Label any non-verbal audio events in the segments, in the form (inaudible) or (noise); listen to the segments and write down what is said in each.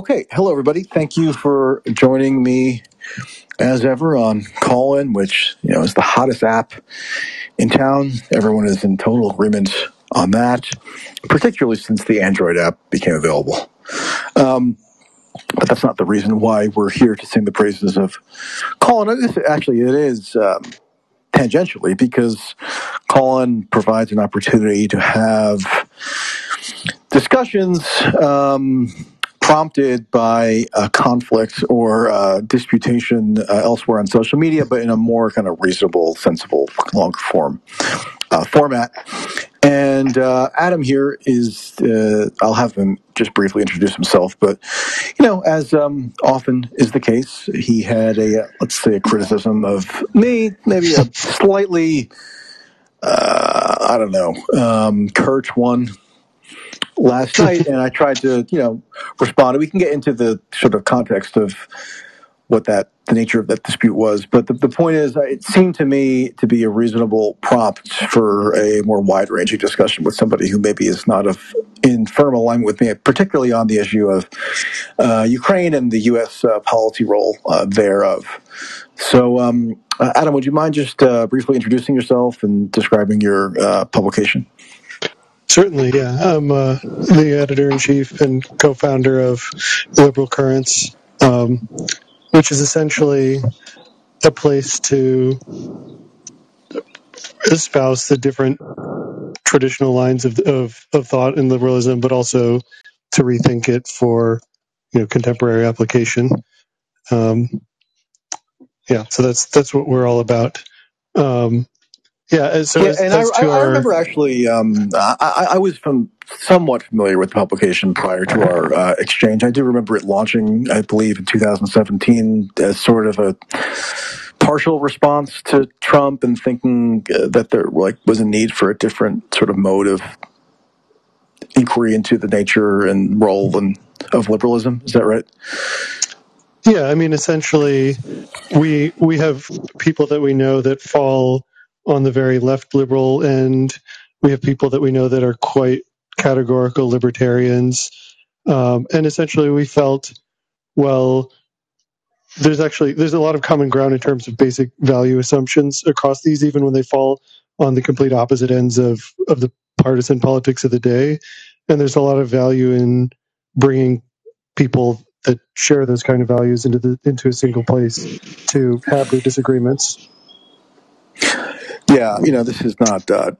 okay, hello everybody. Thank you for joining me as ever on Callin, which you know is the hottest app in town. Everyone is in total agreement on that, particularly since the Android app became available. Um, but that's not the reason why we're here to sing the praises of Callin. Actually, it is um, tangentially because Callin provides an opportunity to have discussions um, prompted by a conflict or a disputation uh, elsewhere on social media, but in a more kind of reasonable, sensible, long form uh, format. And uh, Adam here is, uh, I'll have him just briefly introduce himself, but, you know, as um, often is the case, he had a, uh, let's say, a criticism of me, maybe a slightly, uh, I don't know, um, curt one last night, and I tried to, you know, respond. We can get into the sort of context of what that the nature of that dispute was. But the, the point is, it seemed to me to be a reasonable prompt for a more wide ranging discussion with somebody who maybe is not of, in firm alignment with me, particularly on the issue of uh, Ukraine and the U.S. Uh, policy role uh, thereof. So, um, uh, Adam, would you mind just uh, briefly introducing yourself and describing your uh, publication? Certainly, yeah. I'm uh, the editor in chief and co founder of Liberal Currents, um, which is essentially a place to espouse the different traditional lines of, of, of thought in liberalism, but also to rethink it for you know contemporary application. Um, yeah, so that's that's what we're all about. Um, yeah, so Yeah, and I, I, to I our remember actually, um, I, I I was from somewhat familiar with the publication prior to our uh, exchange. I do remember it launching, I believe, in 2017 as sort of a partial response to Trump and thinking uh, that there like was a need for a different sort of mode of inquiry into the nature and role and of liberalism. Is that right? Yeah, I mean, essentially, we we have people that we know that fall on the very left liberal end. We have people that we know that are quite categorical libertarians, um, and essentially, we felt well. There's actually there's a lot of common ground in terms of basic value assumptions across these, even when they fall on the complete opposite ends of of the partisan politics of the day. And there's a lot of value in bringing people that share those kind of values into the into a single place to have their disagreements. Yeah, you know, this is not uh,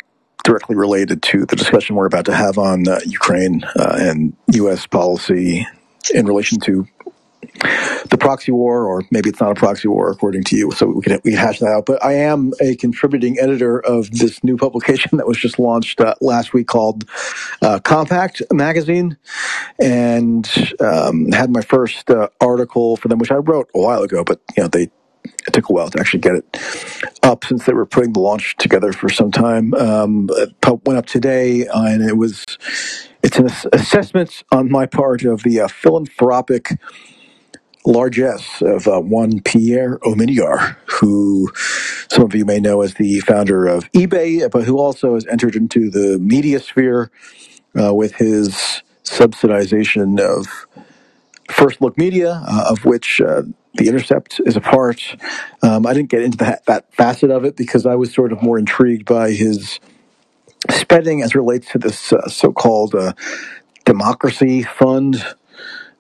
directly related to the discussion we're about to have on uh, Ukraine uh, and U.S. policy in relation to the proxy war, or maybe it's not a proxy war according to you. So we can we hash that out. But I am a contributing editor of this new publication (laughs) that was just launched uh, last week called uh, Compact Magazine, and um, had my first uh, article for them, which I wrote a while ago. But you know they it took a while to actually get it up since they were putting the launch together for some time. Um, went up today, and it was it's an ass- assessment on my part of the uh, philanthropic largesse of uh, one Pierre Omidyar, who some of you may know as the founder of eBay, but who also has entered into the media sphere uh, with his subsidization of First Look Media, uh, of which uh, The Intercept is a part. Um, I didn't get into that, that facet of it because I was sort of more intrigued by his spending as relates to this uh, so-called uh, democracy fund.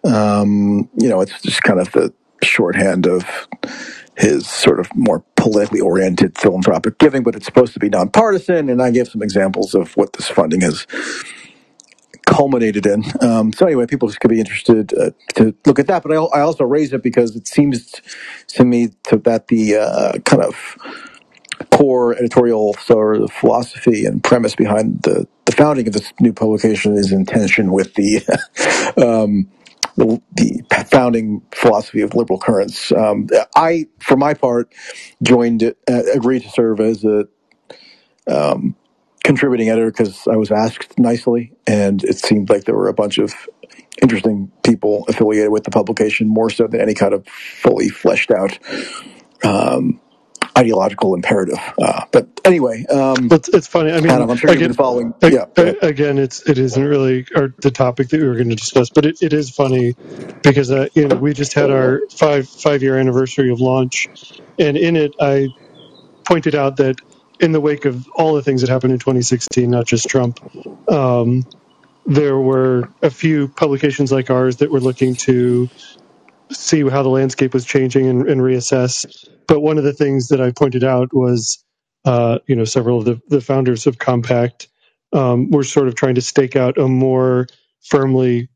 Um, you know, it's just kind of the shorthand of his sort of more politically oriented philanthropic giving, but it's supposed to be nonpartisan. And I gave some examples of what this funding has culminated in. Um, so anyway, people could be interested uh, to look at that. But I, I also raise it because it seems to me to, that the uh, kind of core editorial sort of philosophy and premise behind the, the founding of this new publication is in tension with the (laughs) um, the, the founding philosophy of liberal currents. Um, I, for my part, joined uh, agreed to serve as a um, contributing editor because I was asked nicely, and it seemed like there were a bunch of interesting people affiliated with the publication, more so than any kind of fully fleshed out um, ideological imperative. Uh, but anyway, um, It's, it's funny. I mean, Adam, I'm sure you've been following. ag- yeah, again, it's it isn't really our, the topic that we were going to discuss, but it, it is funny because uh, you know we just had our five five year anniversary of launch, and in it I pointed out that in the wake of all the things that happened in 2016, not just Trump, um, there were a few publications like ours that were looking to see how the landscape was changing and, and reassess. But one of the things that I pointed out was, uh, you know, several of the, the founders of Compact um, were sort of trying to stake out a more firmly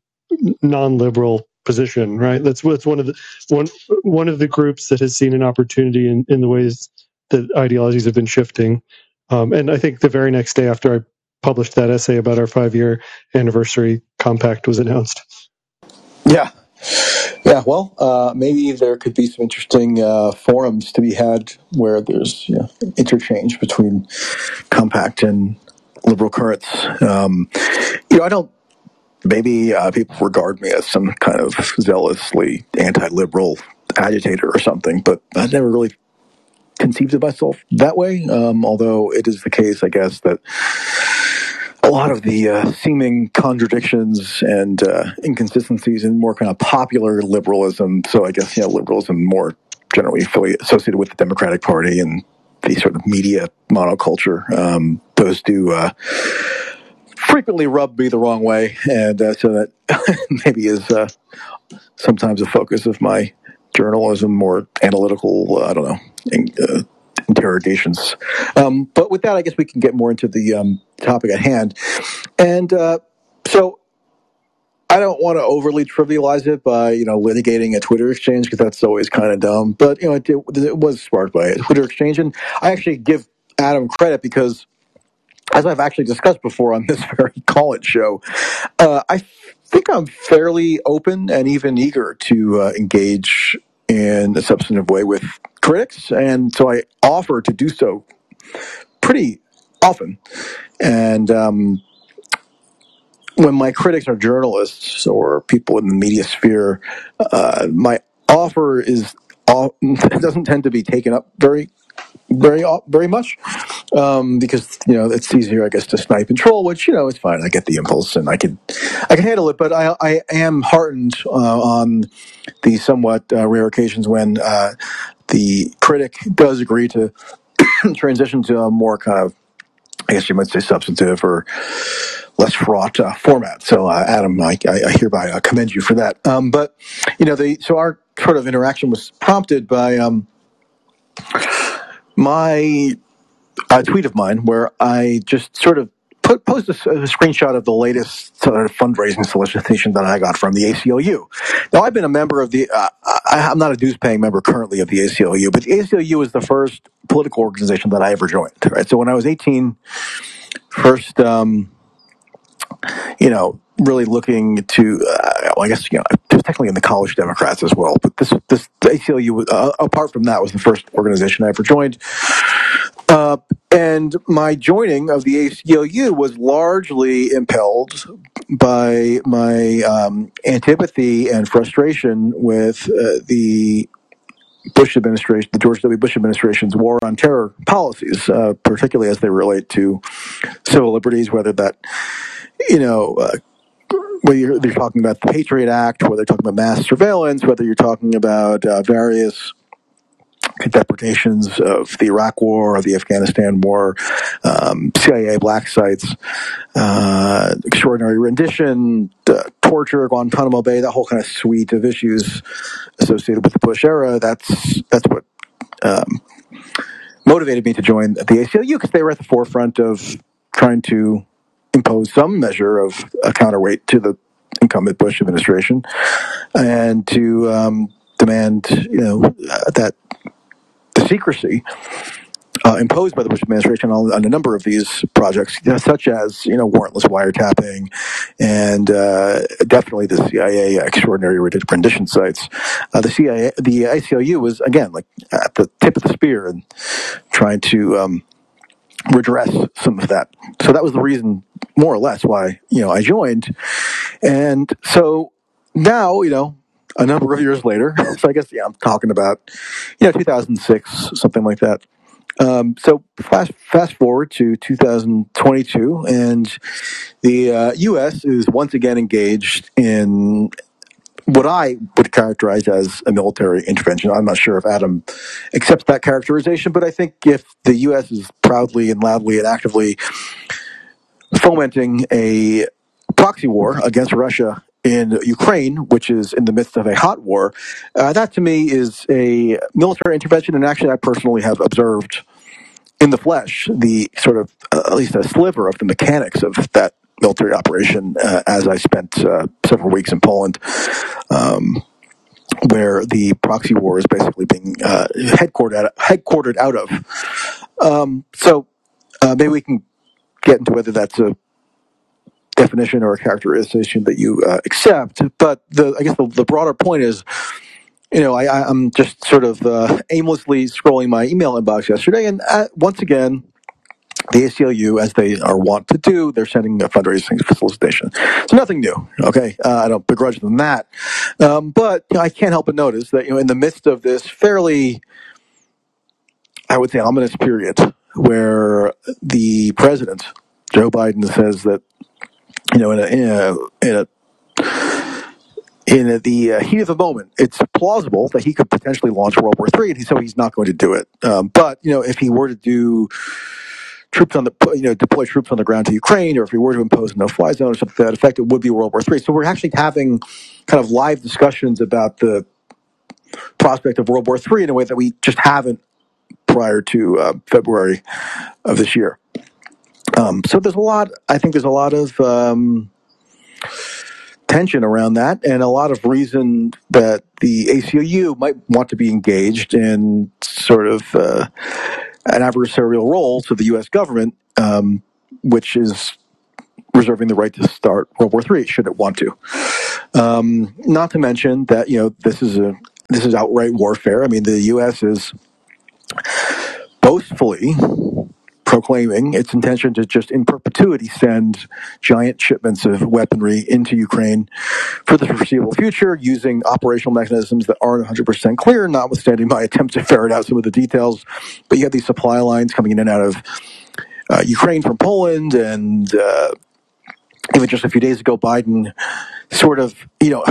non-liberal position, right? That's that's one of the one one of the groups that has seen an opportunity in, in the ways that ideologies have been shifting. Um, and I think the very next day after I published that essay about our five year anniversary, Compact was announced. Yeah. Yeah, well, uh, maybe there could be some interesting uh, forums to be had where there's you know, interchange between compact and liberal currents. Um, you know, I don't. Maybe uh, people regard me as some kind of zealously anti-liberal agitator or something, but I've never really conceived of myself that way. Um, although it is the case, I guess, that a lot of the uh, seeming contradictions and uh, inconsistencies in more kind of popular liberalism. So I guess you know liberalism more generally associated with the Democratic Party and the sort of media monoculture. Um, those do uh, frequently rub me the wrong way, and uh, so that (laughs) maybe is uh, sometimes a focus of my journalism, or analytical. uh, I don't know. Uh, interrogations um, but with that i guess we can get more into the um, topic at hand and uh, so I don't want to overly trivialize it by you know litigating a Twitter exchange because that's always kind of dumb. But you know it, it was sparked by a Twitter exchange, and I actually give Adam credit because, as I've actually discussed before on this (laughs) very Callin show, uh, I think I'm fairly open and even eager to uh, engage in a substantive way with critics, and so I offer to do so pretty often. And um, when my critics are journalists or people in the media sphere, uh, my offer is all, (laughs) doesn't tend to be taken up very, very, very much um, because you know it's easier, I guess, to snipe and troll, which you know is fine. I get the impulse and I can, I can handle it. But I, I am heartened uh, on the somewhat uh, rare occasions when uh, the critic does agree to (coughs) transition to a more kind of, I guess you might say, substantive or less fraught uh, format. So, uh, Adam, I, I, I hereby uh, commend you for that. Um, but you know, the so our sort of interaction was prompted by um, my a tweet of mine where I just sort of put post a, a screenshot of the latest sort of fundraising solicitation that I got from the ACLU. Now I've been a member of the uh, I, I'm not a dues paying member currently of the ACLU, but the ACLU is the first political organization that I ever joined. Right, so when I was 18, first. Um, you know, really looking to, uh, well, I guess, you know, technically in the college Democrats as well. But this, this, ACLU, uh, apart from that, was the first organization I ever joined. Uh, and my joining of the ACLU was largely impelled by my um, antipathy and frustration with uh, the Bush administration, the George W. Bush administration's war on terror policies, uh, particularly as they relate to civil liberties, whether that, you know, uh, whether you're, you're talking about the Patriot Act, whether you're talking about mass surveillance, whether you're talking about uh, various interpretations of the Iraq War the Afghanistan War, um, CIA black sites, uh, extraordinary rendition, uh, torture, Guantanamo Bay, that whole kind of suite of issues associated with the Bush era. That's that's what um, motivated me to join the ACLU because they were at the forefront of trying to impose some measure of a counterweight to the incumbent Bush administration and to um, demand, you know, that the secrecy uh, imposed by the Bush administration on, on a number of these projects, you know, such as you know warrantless wiretapping and uh, definitely the CIA extraordinary rendition sites. Uh, the CIA, the ACLU was again like at the tip of the spear and trying to um, redress some of that. So that was the reason, more or less, why you know I joined. And so now, you know, a number of years later. (laughs) so I guess yeah, I'm talking about you know 2006, something like that. Um, so fast fast forward to 2022, and the uh, U.S. is once again engaged in what I would characterize as a military intervention. I'm not sure if Adam accepts that characterization, but I think if the U.S. is proudly and loudly and actively fomenting a proxy war against Russia in Ukraine, which is in the midst of a hot war, uh, that to me is a military intervention. And actually, I personally have observed in the flesh the sort of, uh, at least a sliver of the mechanics of that military operation uh, as I spent uh, several weeks in Poland. Um, where the proxy war is basically being uh, headquartered headquartered out of. Um, so uh, maybe we can get into whether that's a definition or a characterization that you uh, accept. But the I guess the, the, broader point is, you know, I, am just sort of uh, aimlessly scrolling my email inbox yesterday, and uh, once again, the ACLU, as they are wont to do, they're sending a fundraising solicitation. So nothing new. Okay, uh, I don't begrudge them that, um, but you know, I can't help but notice that you know, in the midst of this fairly, I would say, ominous period where the president Joe Biden says that you know in a in a, in a in the uh, heat of the moment, it's plausible that he could potentially launch World War III, and he, so he's not going to do it. Um, but you know, if he were to do troops on the you know deploy troops on the ground to Ukraine, or if we were to impose a no-fly zone or something to that effect, it would be World War III. So we're actually having kind of live discussions about the prospect of World War III in a way that we just haven't prior to uh, February of this year. Um, so there's a lot. I think there's a lot of um, tension around that, and a lot of reason that the ACLU might want to be engaged in sort of. Uh, an adversarial role to the U.S. government, um, which is reserving the right to start World War III should it want to. Um, not to mention that you know this is a this is outright warfare. I mean, the U.S. is boastfully proclaiming its intention to just in perpetuity send giant shipments of weaponry into Ukraine for the foreseeable future using operational mechanisms that aren't 100% clear, notwithstanding my attempt to ferret out some of the details. But you have these supply lines coming in and out of uh, Ukraine from Poland and uh, even just a few days ago, Biden sort of, you know,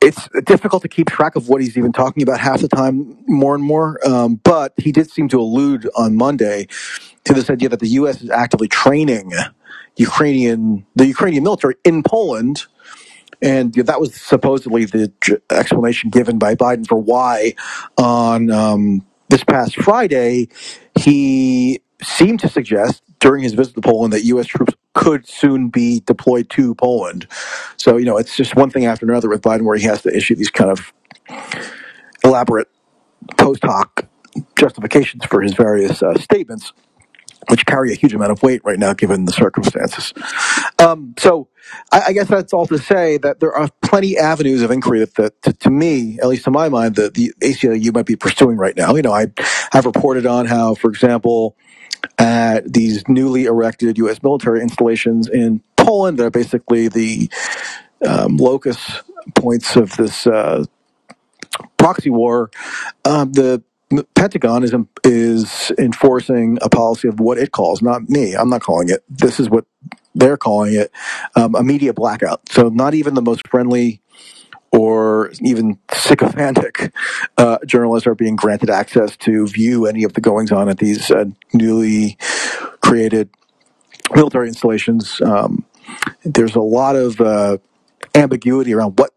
it's difficult to keep track of what he's even talking about half the time, more and more. Um, but he did seem to allude on Monday to this idea that the U.S. is actively training Ukrainian the Ukrainian military in Poland, and that was supposedly the explanation given by Biden for why on um, this past Friday he seemed to suggest during his visit to Poland that U.S. troops could soon be deployed to Poland. So, you know, it's just one thing after another with Biden where he has to issue these kind of elaborate post hoc justifications for his various uh, statements, which carry a huge amount of weight right now given the circumstances. Um, so, I, I, guess that's all to say that there are plenty avenues of inquiry that, that to, to, me, at least to my mind, that the ACLU might be pursuing right now. You know, I have reported on how, for example, at these newly erected U.S. military installations in Poland that are basically the um, locus points of this uh, proxy war. Um, the Pentagon is is enforcing a policy of what it calls, not me. I'm not calling it. This is what they're calling it, um, a media blackout. So not even the most friendly or even sycophantic uh, journalists are being granted access to view any of the goings on at these uh, newly created military installations. Um, there's a lot of uh, ambiguity around what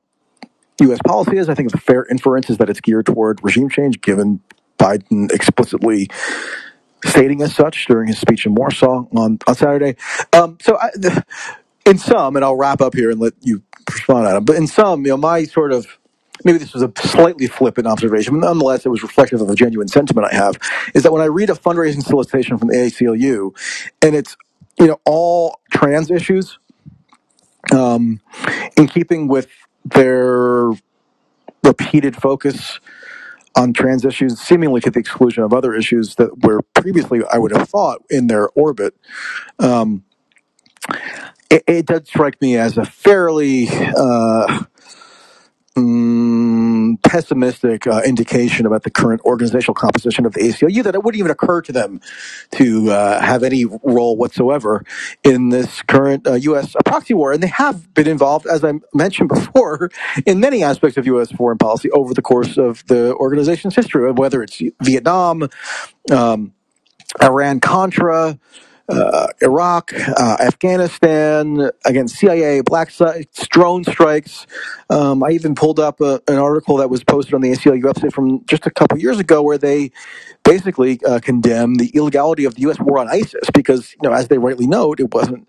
U.S. policy is. I think the fair inference is that it's geared toward regime change, given Biden explicitly stating as such during his speech in Warsaw on, on Saturday. Um, so, I, in some, and I'll wrap up here and let you respond, Adam. But in some, you know, my sort of maybe this was a slightly flippant observation, but nonetheless, it was reflective of a genuine sentiment I have. Is that when I read a fundraising solicitation from the ACLU, and it's you know all trans issues, um, in keeping with their repeated focus on trans issues, seemingly to the exclusion of other issues that were previously, I would have thought, in their orbit. Um, it, it does strike me as a fairly uh, mm, pessimistic uh, indication about the current organizational composition of the ACLU that it wouldn't even occur to them to uh, have any role whatsoever in this current uh, U.S. proxy war. And they have been involved, as I mentioned before, in many aspects of U.S. foreign policy over the course of the organization's history, whether it's Vietnam, um, Iran Contra, uh, Iraq, uh, Afghanistan, again, CIA, black sites, drone strikes. Um, I even pulled up a, an article that was posted on the ACLU website from just a couple years ago where they basically uh, condemn the illegality of the U.S. war on ISIS because, you know, as they rightly note, it wasn't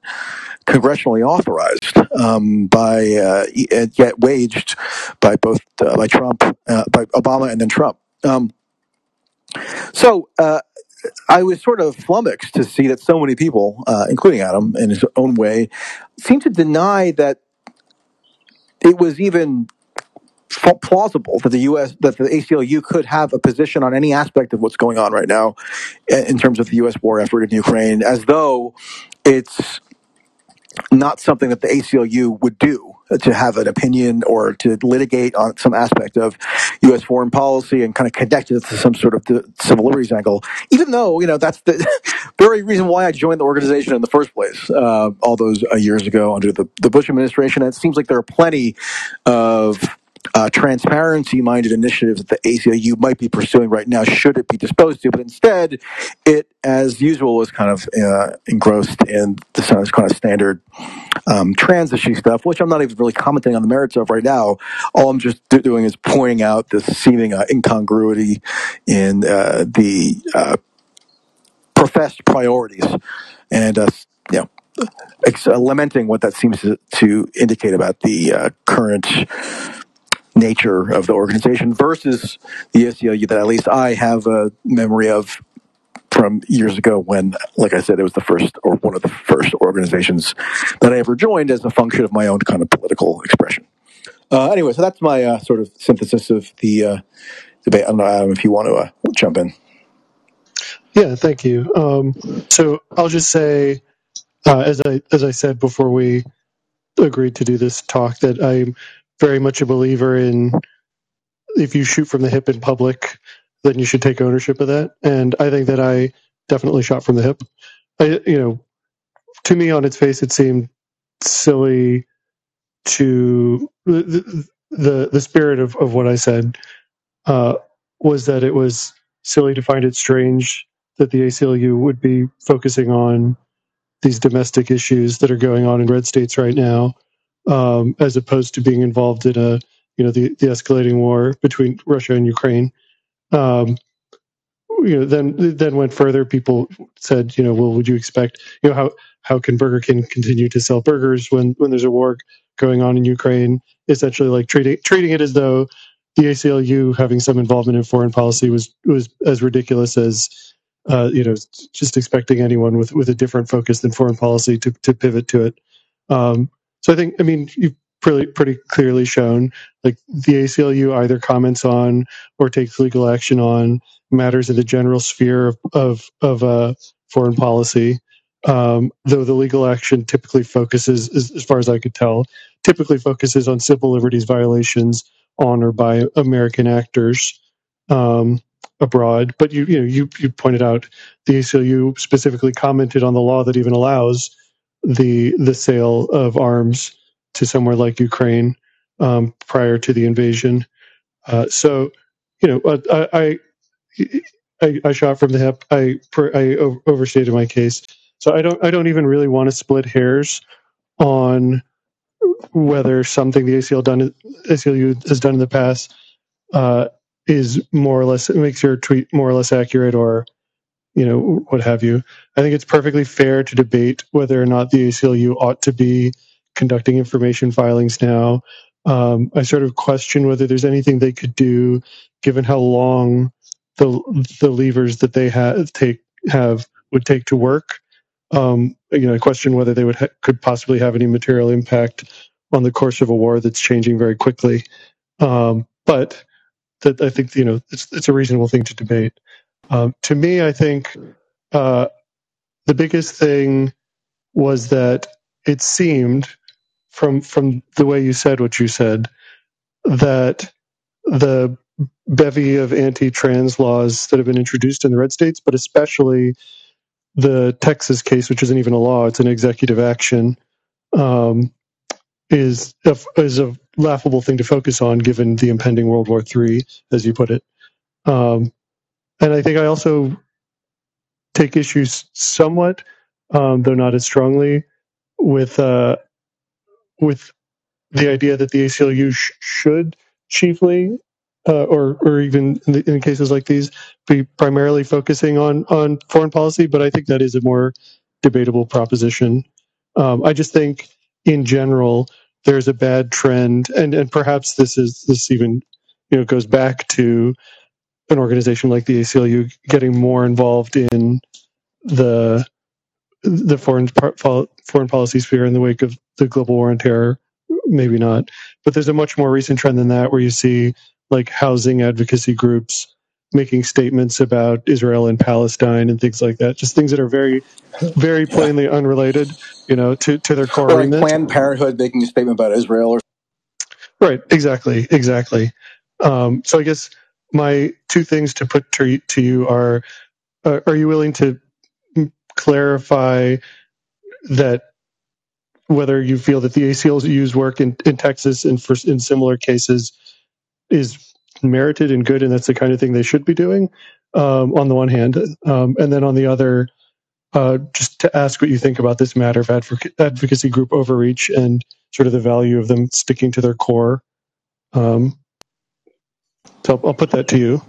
congressionally authorized um, by uh, yet waged by both uh, by Trump, uh, by Obama, and then Trump. Um, so uh, I was sort of flummoxed to see that so many people, uh, including Adam in his own way, seem to deny that it was even plausible that the U.S. that the ACLU could have a position on any aspect of what's going on right now in terms of the U.S. war effort in Ukraine, as though it's not something that the ACLU would do to have an opinion or to litigate on some aspect of U.S. foreign policy and kind of connect it to some sort of civil liberties angle, even though, you know, that's the (laughs) very reason why I joined the organization in the first place uh, all those uh, years ago under the, the Bush administration. And it seems like there are plenty of uh, transparency minded initiatives that the ACLU might be pursuing right now, should it be disposed to. But instead, it, as usual, was kind of uh, engrossed in the kind of standard um, trans issue stuff, which I'm not even really commenting on the merits of right now. All I'm just doing is pointing out this seeming uh, incongruity in uh, the uh, professed priorities and, uh, you know, ex- lamenting what that seems to, to indicate about the current nature of the organization versus the ACLU that at least I have a memory of from years ago when, like I said, it was the first or one of the first organizations that I ever joined as a function of my own kind of political expression. Uh, anyway, so that's my uh, sort of synthesis of the uh, debate. I don't know, Adam, if you want to uh, jump in. Yeah, thank you. Um, so I'll just say, uh, as I as I said before we agreed to do this talk, that I'm very much a believer in if you shoot from the hip in public, then you should take ownership of that. And I think that I definitely shot from the hip. I, you know, to me, on its face, it seemed silly to the the, the spirit of, of what I said uh, was that it was silly to find it strange that the ACLU would be focusing on these domestic issues that are going on in red states right now um, as opposed to being involved in a you know the, the escalating war between Russia and Ukraine. Um, you know, then then went further. People said, you know, well, would you expect, you know, how how can Burger King continue to sell burgers when when there's a war going on in Ukraine? Essentially, like treating treating it as though the ACLU having some involvement in foreign policy was was as ridiculous as uh, you know just expecting anyone with with a different focus than foreign policy to to pivot to it. Um, so I think, I mean, you've pretty pretty clearly shown like the ACLU either comments on or takes legal action on matters in the general sphere of of, of uh, foreign policy. Um, though the legal action typically focuses, as, as, far as I could tell, typically focuses on civil liberties violations on or by American actors um, abroad. But you, you know, you, you pointed out the ACLU specifically commented on the law that even allows the the sale of arms to somewhere like Ukraine um, prior to the invasion. Uh, so, you know, uh, I, I, I shot from the hip. I I overstated my case. So I don't I don't even really want to split hairs on whether something the ACL done ACLU has done in the past uh, is more or less makes your tweet more or less accurate or you know, what have you. I think it's perfectly fair to debate whether or not the ACLU ought to be conducting information filings now. Um, I sort of question whether there's anything they could do, given how long the the levers that they have take have would take to work. Um, you know, I question whether they would ha- could possibly have any material impact on the course of a war that's changing very quickly. Um, but that I think you know it's it's a reasonable thing to debate. Um, to me, I think uh, the biggest thing was that it seemed from from the way you said what you said that the bevy of anti-trans laws that have been introduced in the red states, but especially the Texas case, which isn't even a law; it's an executive action, um, is a, is a laughable thing to focus on, given the impending World War III, as you put it. Um, and I think I also take issues somewhat, um, though not as strongly, with uh, with the idea that the ACLU sh- should chiefly, uh, or or even in, the, in, cases like these, be primarily focusing on on foreign policy. But I think that is a more debatable proposition. Um, I just think, in general, there's a bad trend, and and perhaps this is this even you know goes back to an organization like the ACLU getting more involved in the the foreign foreign policy sphere in the wake of the global war on terror? Maybe not. But there's a much more recent trend than that where you see like housing advocacy groups making statements about Israel and Palestine and things like that. Just things that are very very plainly unrelated you know to to their core or like Planned Parenthood making a statement about Israel or right. Exactly. Exactly. Um, so I guess my two things to put to, to you are uh, are you willing to clarify that whether you feel that the ACLU's work in, in Texas and for in similar cases is merited and good, and that's the kind of thing they should be doing. Um, on the one hand, um, and then on the other, uh, just to ask what you think about this matter of advoc- advocacy group overreach and sort of the value of them sticking to their core. Um, so I'll, put that to you.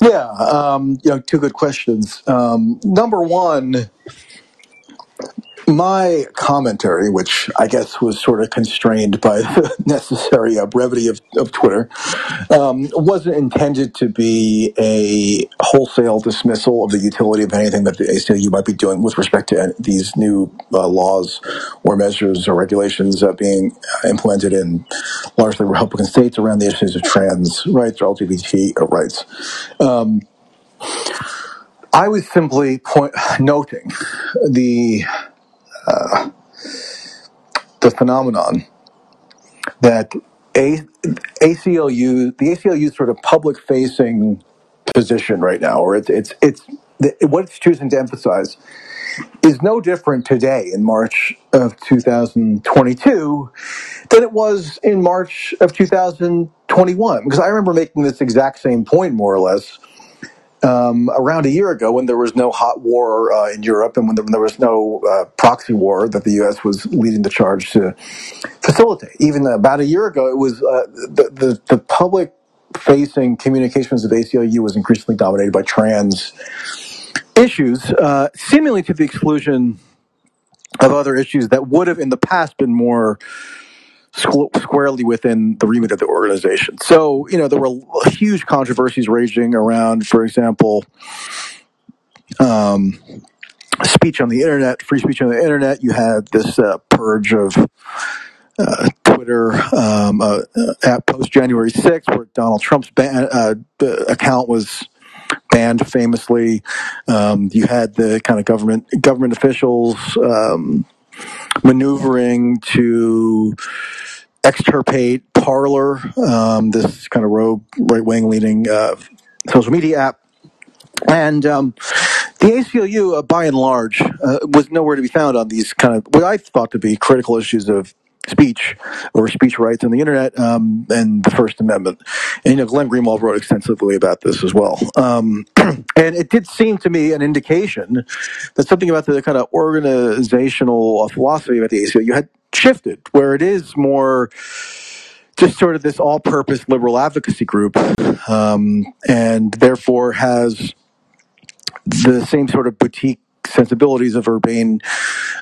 Yeah, um, you know, two good questions. Um, number one, my commentary, which I guess was sort of constrained by (laughs) the necessary uh, brevity of, of Twitter, um, wasn't intended to be a wholesale dismissal of the utility of anything that the ACLU might be doing with respect to these new uh, laws or measures or regulations uh, being implemented in largely Republican states around the issues of trans rights or LGBT rights. Um, I was simply point, (laughs) noting the the phenomenon that a, ACLU, the ACLU sort of public facing position right now, or it's, it's, it's, what it's choosing to emphasize is no different today in March of 2022 than it was in March of 2021. Because I remember making this exact same point, more or less, um, around a year ago when there was no hot war uh, in Europe and when there, when there was no uh, proxy war that the U.S. was leading the charge to facilitate. Even about a year ago, it was uh, the, the, the public facing communications of ACLU was increasingly dominated by trans issues, uh, seemingly to the exclusion of other issues that would have in the past been more squarely within the remit of the organization. So, you know, there were huge controversies raging around, for example, um, speech on the internet, free speech on the internet. You had this uh, purge of uh, Twitter um, uh, at post January 6th, where Donald Trump's ban- uh, account was banned famously. Um, you had the kind of government government officials um, maneuvering to extirpate Parler, um, this kind of rogue right wing leaning uh, social media app. And um, the ACLU, uh, by and large, uh, was nowhere to be found on these kind of what I thought to be critical issues of speech or speech rights on the internet um, and the First Amendment. And you know, Glenn Greenwald wrote extensively about this as well. Um, (clears throat) and it did seem to me an indication that something about the kind of organizational philosophy about the ACLU had shifted, where it is more just sort of this all-purpose liberal advocacy group, um, and therefore has the same sort of boutique sensibilities of urbane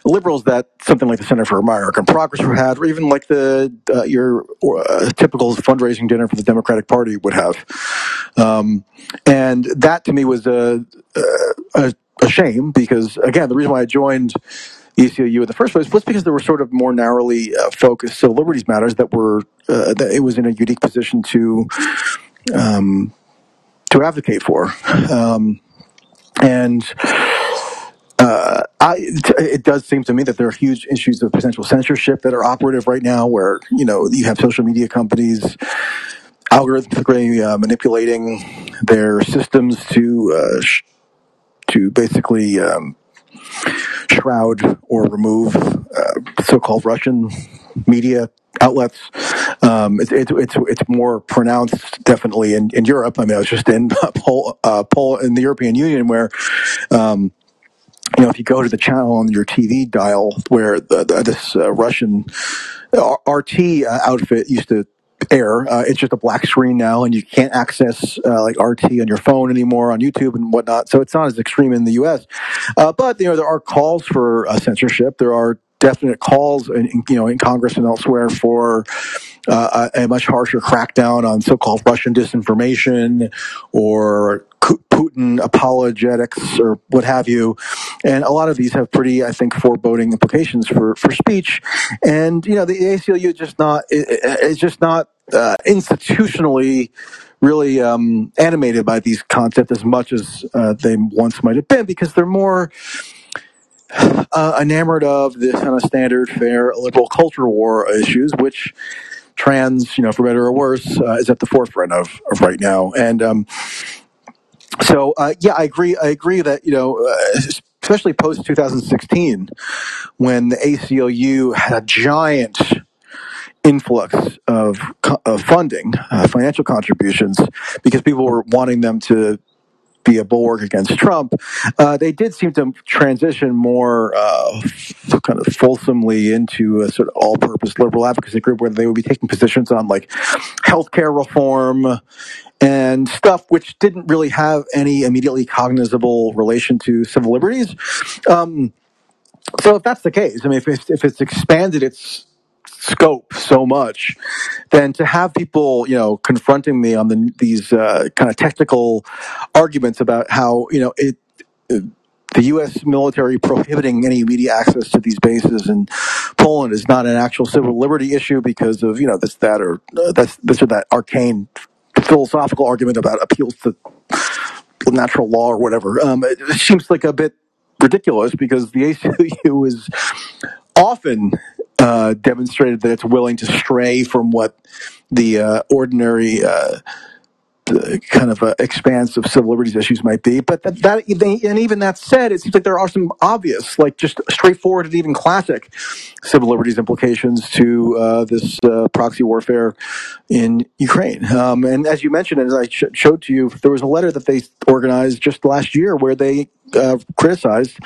liberals that something like the Center for American Progress would have, or even like the uh, your uh, typical fundraising dinner for the Democratic Party would have. Um, and that to me was a, a, a shame because again, the reason why I joined ACLU in the first place was because they were sort of more narrowly uh, focused civil liberties matters that were uh, that it was in a unique position to um, to advocate for. Um, and uh, I, it does seem to me that there are huge issues of potential censorship that are operative right now, where you know you have social media companies algorithmically uh, manipulating their systems to uh, sh- to basically um, shroud or remove uh, so-called Russian media outlets. Um, it's, it's it's more pronounced, definitely in, in Europe. I mean, I was just in (laughs) Pol, uh, in the European Union where. Um, you know, if you go to the channel on your TV dial where the, the, this uh, Russian RT uh, outfit used to air. Uh, it's just a black screen now, and you can't access uh, like RT on your phone anymore on YouTube and whatnot. So it's not as extreme in the U.S. Uh, but you know there are calls for uh, censorship. There are definite calls, in, in, you know, in Congress and elsewhere for uh, a, a, much harsher crackdown on so-called Russian disinformation or Putin apologetics or what have you. And a lot of these have pretty, I think, foreboding implications for, for speech. And, you know, the ACLU is just not, it's just not uh, institutionally really um, animated by these concepts as much as uh, they once might have been because they're more uh, enamored of this kind of standard fair liberal culture war issues, which trans, you know, for better or worse, uh, is at the forefront of, of right now. And um, so, uh, yeah, I agree. I agree that you know, uh, especially post 2016, when the ACLU had a giant influx of, of funding, uh, financial contributions, because people were wanting them to be a bulwark against Trump, uh, they did seem to transition more uh, kind of fulsomely into a sort of all-purpose liberal advocacy group where they would be taking positions on like healthcare reform and stuff which didn't really have any immediately cognizable relation to civil liberties. Um, so if that's the case, I mean, if if it's expanded its scope so much, then to have people, you know, confronting me on the, these uh, kind of technical arguments about how, you know, it, it the U.S. military prohibiting any media access to these bases in Poland is not an actual civil liberty issue because of you know this that or uh, that's this or that arcane philosophical argument about appeals to natural law or whatever. Um, it seems like a bit ridiculous because the ACLU is often uh, demonstrated that it's willing to stray from what the uh, ordinary uh, kind of uh, expanse of civil liberties issues might be. But that, that and even that said, it seems like there are some obvious, like just straightforward and even classic civil liberties implications to uh, this uh, proxy warfare in Ukraine. Um, and as you mentioned, as I sh- showed to you, there was a letter that they organized just last year where they uh, criticized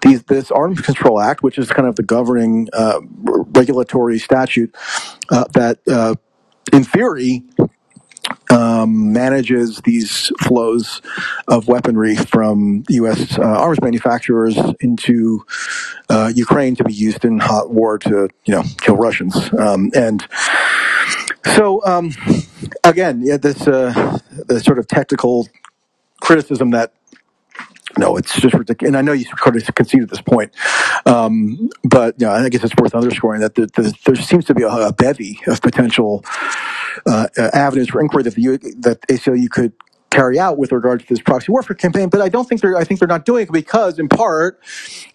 these, this Arms Control Act, which is kind of the governing uh, regulatory statute uh, that, uh, in theory, um, manages these flows of weaponry from U.S. Uh, arms manufacturers into uh, Ukraine to be used in hot war to, you know, kill Russians. Um, and so, um, again, yeah, this uh, the sort of technical criticism that no, it's just ridiculous. And I know you sort of conceded this point, um, but you know, I guess it's worth underscoring that the, the, there seems to be a, a bevy of potential uh, avenues for inquiry that the that ACLU could carry out with regard to this proxy warfare campaign. But I don't think they're I think they're not doing it because, in part,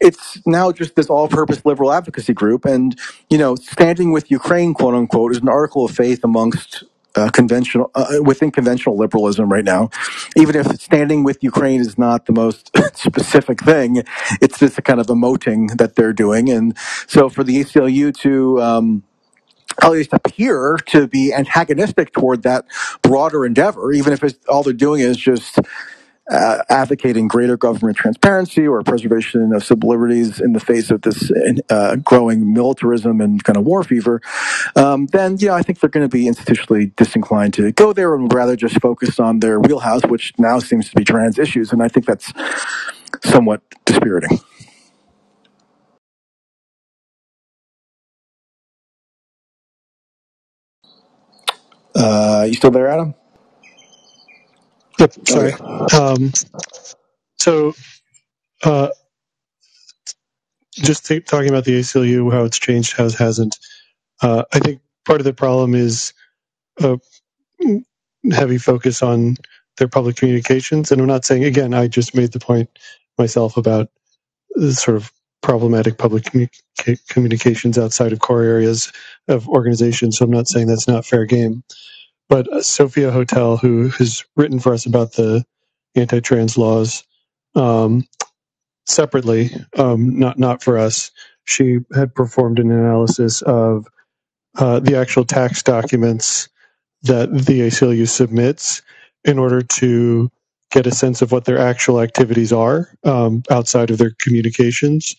it's now just this all-purpose liberal advocacy group, and you know, standing with Ukraine, quote unquote, is an article of faith amongst uh, conventional uh, within conventional liberalism right now. Even if standing with Ukraine is not the most (laughs) specific thing, it's just a kind of emoting that they're doing. And so for the ACLU to um, at least appear to be antagonistic toward that broader endeavor, even if it's, all they're doing is just uh, advocating greater government transparency or preservation of civil liberties in the face of this uh, growing militarism and kind of war fever, um, then yeah, I think they're going to be institutionally disinclined to go there and rather just focus on their wheelhouse, which now seems to be trans issues, and I think that's somewhat dispiriting. Uh, you still there, Adam? Yep. Sorry. Um, so, uh, just th- talking about the ACLU, how it's changed, how it hasn't. Uh, I think part of the problem is a heavy focus on their public communications, and I'm not saying again. I just made the point myself about the sort of problematic public commu- communications outside of core areas of organizations. So I'm not saying that's not fair game. But uh, Sophia Hotel, who has written for us about the anti-trans laws um, separately, um, not not for us, she had performed an analysis of uh, the actual tax documents that the ACLU submits in order to get a sense of what their actual activities are um, outside of their communications.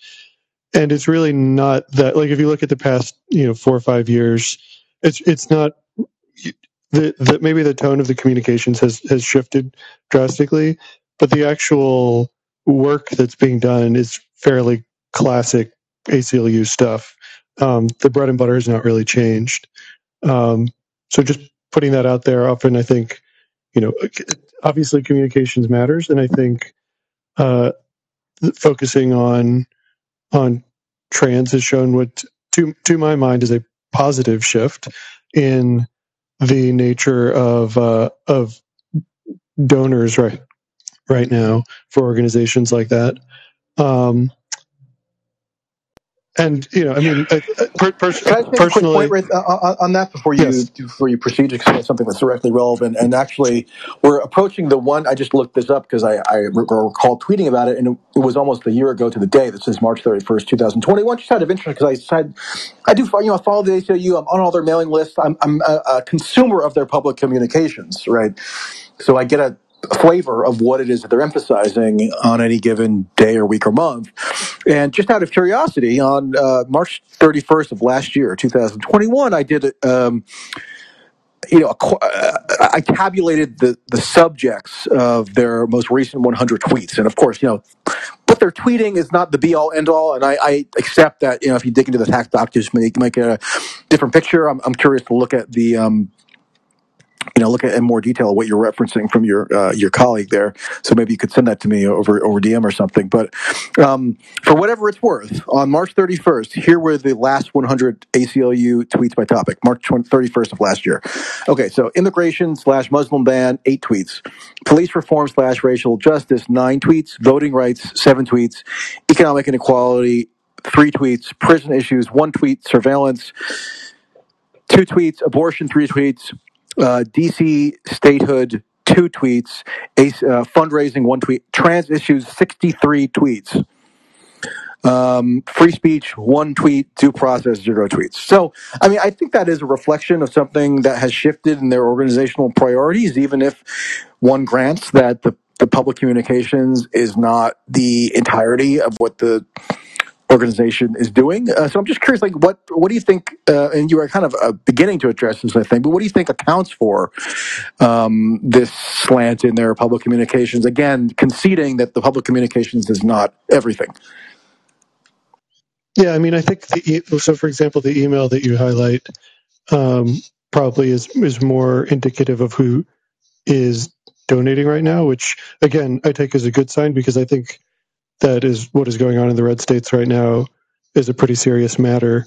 And it's really not that like if you look at the past, you know, four or five years, it's it's not the, the maybe the tone of the communications has has shifted drastically, but the actual work that's being done is fairly classic ACLU stuff. Um, the bread and butter has not really changed. Um, so just putting that out there, often I think, you know, obviously communications matters, and I think uh, focusing on on trans has shown what, to to my mind, is a positive shift in the nature of uh, of donors right right now for organizations like that. Um, and you know, I mean, uh, uh, per, per, Can I make a quick point right, uh, on that before you Yes. before you proceed to something that's directly relevant? And actually, we're approaching the one. I just looked this up because I, I recall tweeting about it, and it was almost a year ago to the day. This is March thirty first, two thousand twenty one. Just out of interest, because I said I do, you know, I follow the ACLU. I'm on all their mailing lists. I'm, I'm a, a consumer of their public communications, right? So I get a flavor of what it is that they're emphasizing on any given day or week or month. And just out of curiosity, on uh, March 31st of last year, 2021, I did, um, you know, uh, I tabulated the, the subjects of their most recent 100 tweets. And of course, you know, what they're tweeting is not the be all end all. And I, I accept that, you know, if you dig into the tax documents, you might get a different picture. I'm, I'm curious to look at the, um, you know, look at in more detail what you're referencing from your uh, your colleague there. So maybe you could send that to me over over DM or something. But um, for whatever it's worth, on March 31st, here were the last 100 ACLU tweets by topic. March 31st of last year. Okay, so immigration slash Muslim ban, eight tweets. Police reform slash racial justice, nine tweets. Voting rights, seven tweets. Economic inequality, three tweets. Prison issues, one tweet. Surveillance, two tweets, abortion, three tweets, uh, DC statehood, two tweets, uh, fundraising, one tweet, trans issues, 63 tweets, um, free speech, one tweet, due process, zero tweets. So, I mean, I think that is a reflection of something that has shifted in their organizational priorities, even if one grants that the, the public communications is not the entirety of what the organization is doing. Uh, so I'm just curious, like, what what do you think? Uh, and you are kind of uh, beginning to address this, I think, but what do you think accounts for um, this slant in their public communications? Again, conceding that the public communications is not everything. Yeah, I mean, I think the e- so. For example, the email that you highlight um, probably is is more indicative of who is donating right now, which again I take as a good sign because I think that is what is going on in the red states right now is a pretty serious matter,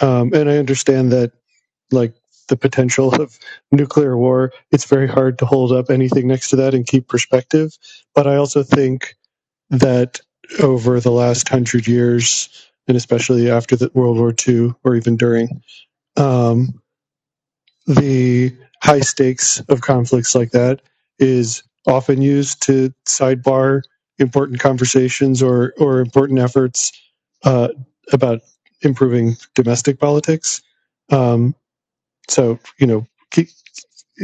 um, and I understand that like the potential of nuclear war, it's very hard to hold up anything next to that and keep perspective. But I also think that over the last hundred years, and especially after the World War II or even during, um, the high stakes of conflicts like that is often used to sidebar important conversations or or important efforts uh, about improving domestic politics. Um, so you know,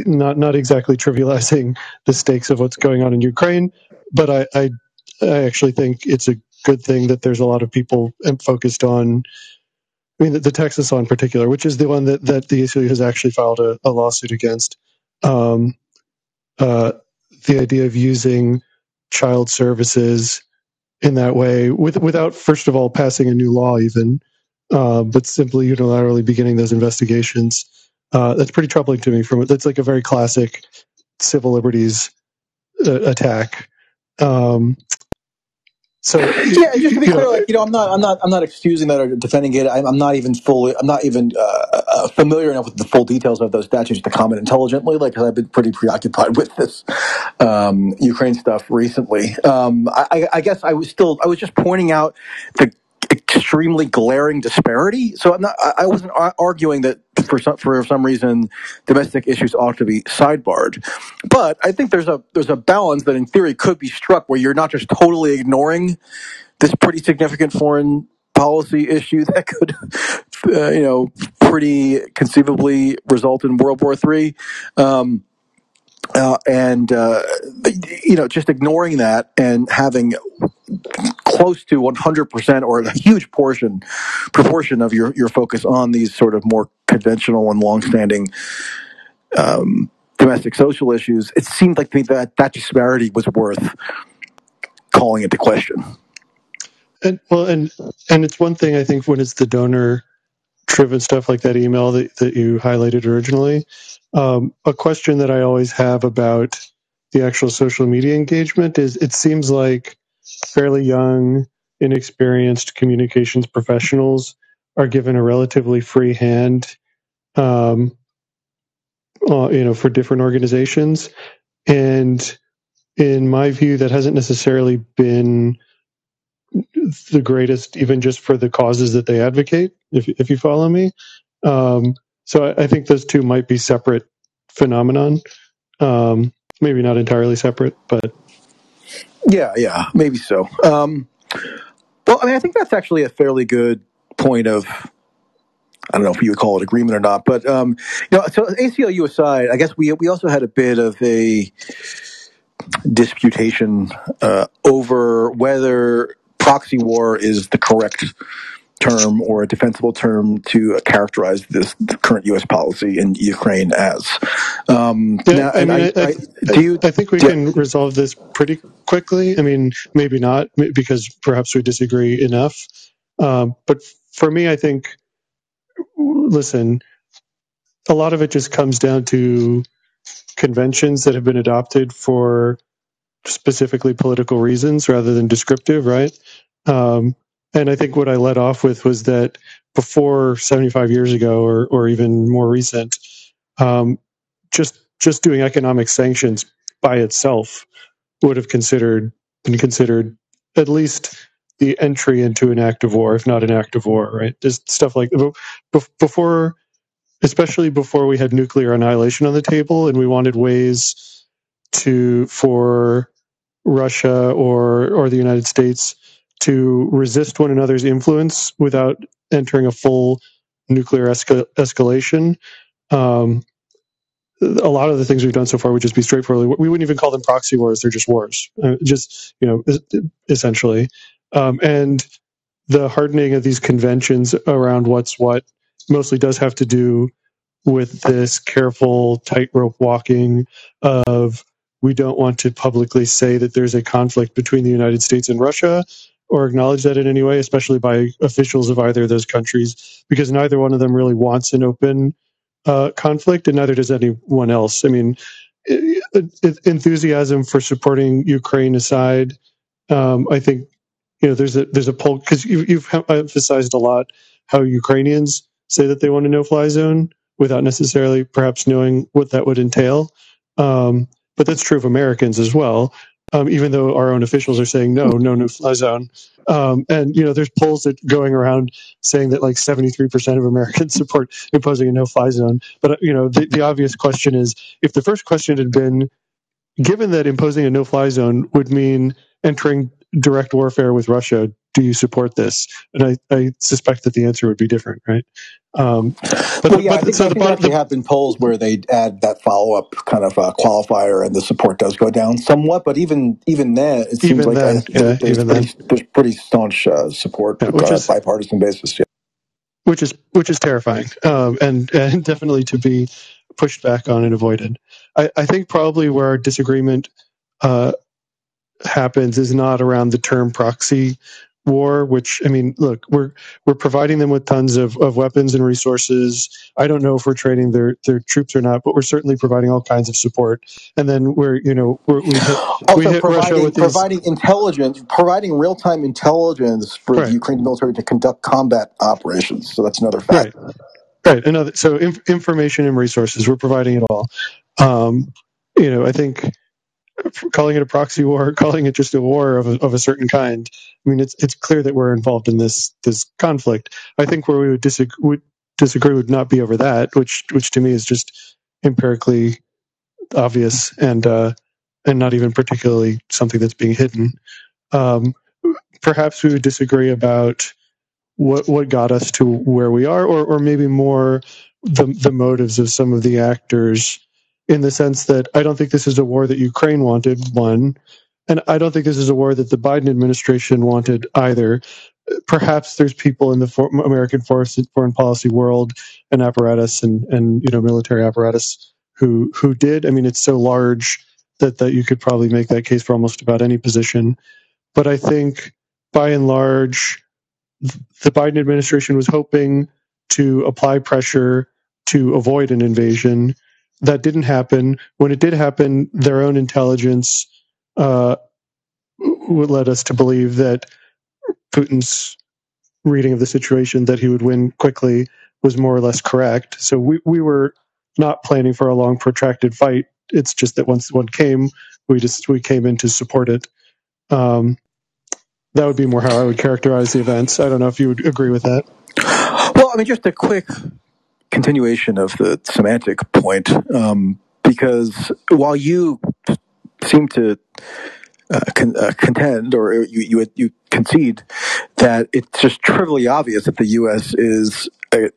not not exactly trivializing the stakes of what's going on in Ukraine, but I, I I actually think it's a good thing that there's a lot of people focused on. I mean, the, the Texas law in particular, which is the one that, that the ACLU has actually filed a, a lawsuit against. Um, uh, the idea of using child services in that way, with, without first of all passing a new law, even, uh, but simply unilaterally beginning those investigations. Uh, that's pretty troubling to me. From that's like a very classic civil liberties uh, attack. Um, so (laughs) Yeah, and just to be you clear, know, like you know, I'm not, I'm not, I'm not excusing that or defending it. I'm, I'm not even fully, I'm not even uh, uh, familiar enough with the full details of those statutes to comment intelligently. Like, because I've been pretty preoccupied (laughs) with this um, Ukraine stuff recently. Um, I, I I guess I was still, I was just pointing out the extremely glaring disparity. So I'm not, I wasn't arguing that for some, for some reason domestic issues ought to be sidebarred. But I think there's a there's a balance that in theory could be struck where you're not just totally ignoring this pretty significant foreign policy issue that could, (laughs) uh, you know, pretty conceivably result in World War III. Um, uh, and uh, you know, just ignoring that and having close to 100% or a huge portion proportion of your, your focus on these sort of more conventional and longstanding um, domestic social issues, it seemed like to me that that disparity was worth calling into question. And well, and and it's one thing I think when it's the donor driven stuff like that email that, that you highlighted originally. Um, a question that I always have about the actual social media engagement is it seems like fairly young, inexperienced communications professionals are given a relatively free hand, um, uh, you know, for different organizations. And in my view, that hasn't necessarily been the greatest, even just for the causes that they advocate. If if you follow me, um, so I, I, think those two might be separate phenomenon. Um, maybe not entirely separate, but yeah, yeah, maybe so. Um, well, I mean, I think that's actually a fairly good point of I don't know if you would call it agreement or not, but um, you know, so ACLU aside, I guess we we also had a bit of a disputation uh, over whether proxy war is the correct term or a defensible term to characterize this current U.S. policy in Ukraine as. Um, yeah, now, I, mean, I, I, do you, I think we can resolve this pretty quickly. I mean, maybe not because perhaps we disagree enough. Um, but for me, I think, listen, a lot of it just comes down to conventions that have been adopted for specifically political reasons rather than descriptive, right? Um, and I think what I led off with was that before 75 years ago, or or even more recent, um, just just doing economic sanctions by itself would have considered been considered at least the entry into an act of war, if not an act of war, right? Just stuff like before, especially before we had nuclear annihilation on the table, and we wanted ways to for Russia or or the United States to resist one another's influence without entering a full nuclear esca- escalation. Um, a lot of the things we've done so far would just be straightforward. We wouldn't even call them proxy wars; they're just wars, uh, just you know, essentially. Um, and the hardening of these conventions around what's what mostly does have to do with this careful tightrope walking of we don't want to publicly say that there's a conflict between the United States and Russia or acknowledge that in any way, especially by officials of either of those countries, because neither one of them really wants an open uh, conflict, and neither does anyone else. I mean, enthusiasm for supporting Ukraine aside, um, I think you know there's a there's a poll because you, you've emphasized a lot how Ukrainians say that they want a no-fly zone without necessarily perhaps knowing what that would entail. Um, but that's true of Americans as well. Um, even though our own officials are saying no, no no fly zone, um, and you know there's polls that going around saying that like 73% of Americans (laughs) support imposing a no fly zone. But you know the, the obvious question is if the first question had been given that imposing a no fly zone would mean entering direct warfare with Russia, do you support this? And I, I suspect that the answer would be different, right? Um, but well, yeah, but, I think, so I the, have been polls where they add that follow up kind of uh, qualifier, and the support does go down somewhat. But even even then, it seems like then, yeah, there's, pretty, there's, pretty, staunch uh, support, yeah, which uh, is, bipartisan basis. Yeah. Which is which is terrifying, um, and and (laughs) definitely to be pushed back on and avoided. I, I think probably where our disagreement uh, happens is not around the term proxy war which i mean look we're we're providing them with tons of, of weapons and resources. I don't know if we're training their their troops or not but we're certainly providing all kinds of support. And then we're you know we're, we hit, also we hit providing, providing these... intelligence providing real-time intelligence for right. the ukrainian military to conduct combat operations. So that's another fact right right. Another so inf- information and resources we're providing it all. Um, you know i think calling it a proxy war, (laughs) calling it just a war of a, of a certain kind. I mean, it's it's clear that we're involved in this this conflict. I think where we would disagree would, disagree would not be over that, which which to me is just empirically obvious and uh, and not even particularly something that's being hidden. Um, perhaps we would disagree about what what got us to where we are, or or maybe more the the motives of some of the actors, in the sense that I don't think this is a war that Ukraine wanted. One, and I don't think this is a war that the Biden administration wanted either. Perhaps there's people in the for, American foreign policy world and apparatus and and you know military apparatus who who did. I mean, it's so large that that you could probably make that case for almost about any position. But I think by and large the Biden administration was hoping to apply pressure to avoid an invasion. That didn't happen. When it did happen, their own intelligence uh, led us to believe that Putin's reading of the situation that he would win quickly was more or less correct. So we, we were not planning for a long protracted fight. It's just that once one came, we just we came in to support it. Um, that would be more how I would characterize the events. I don't know if you would agree with that. Well, I mean, just a quick continuation of the semantic point, um, because while you seem to uh, con- uh, contend or you, you you concede that it's just trivially obvious that the U.S. is a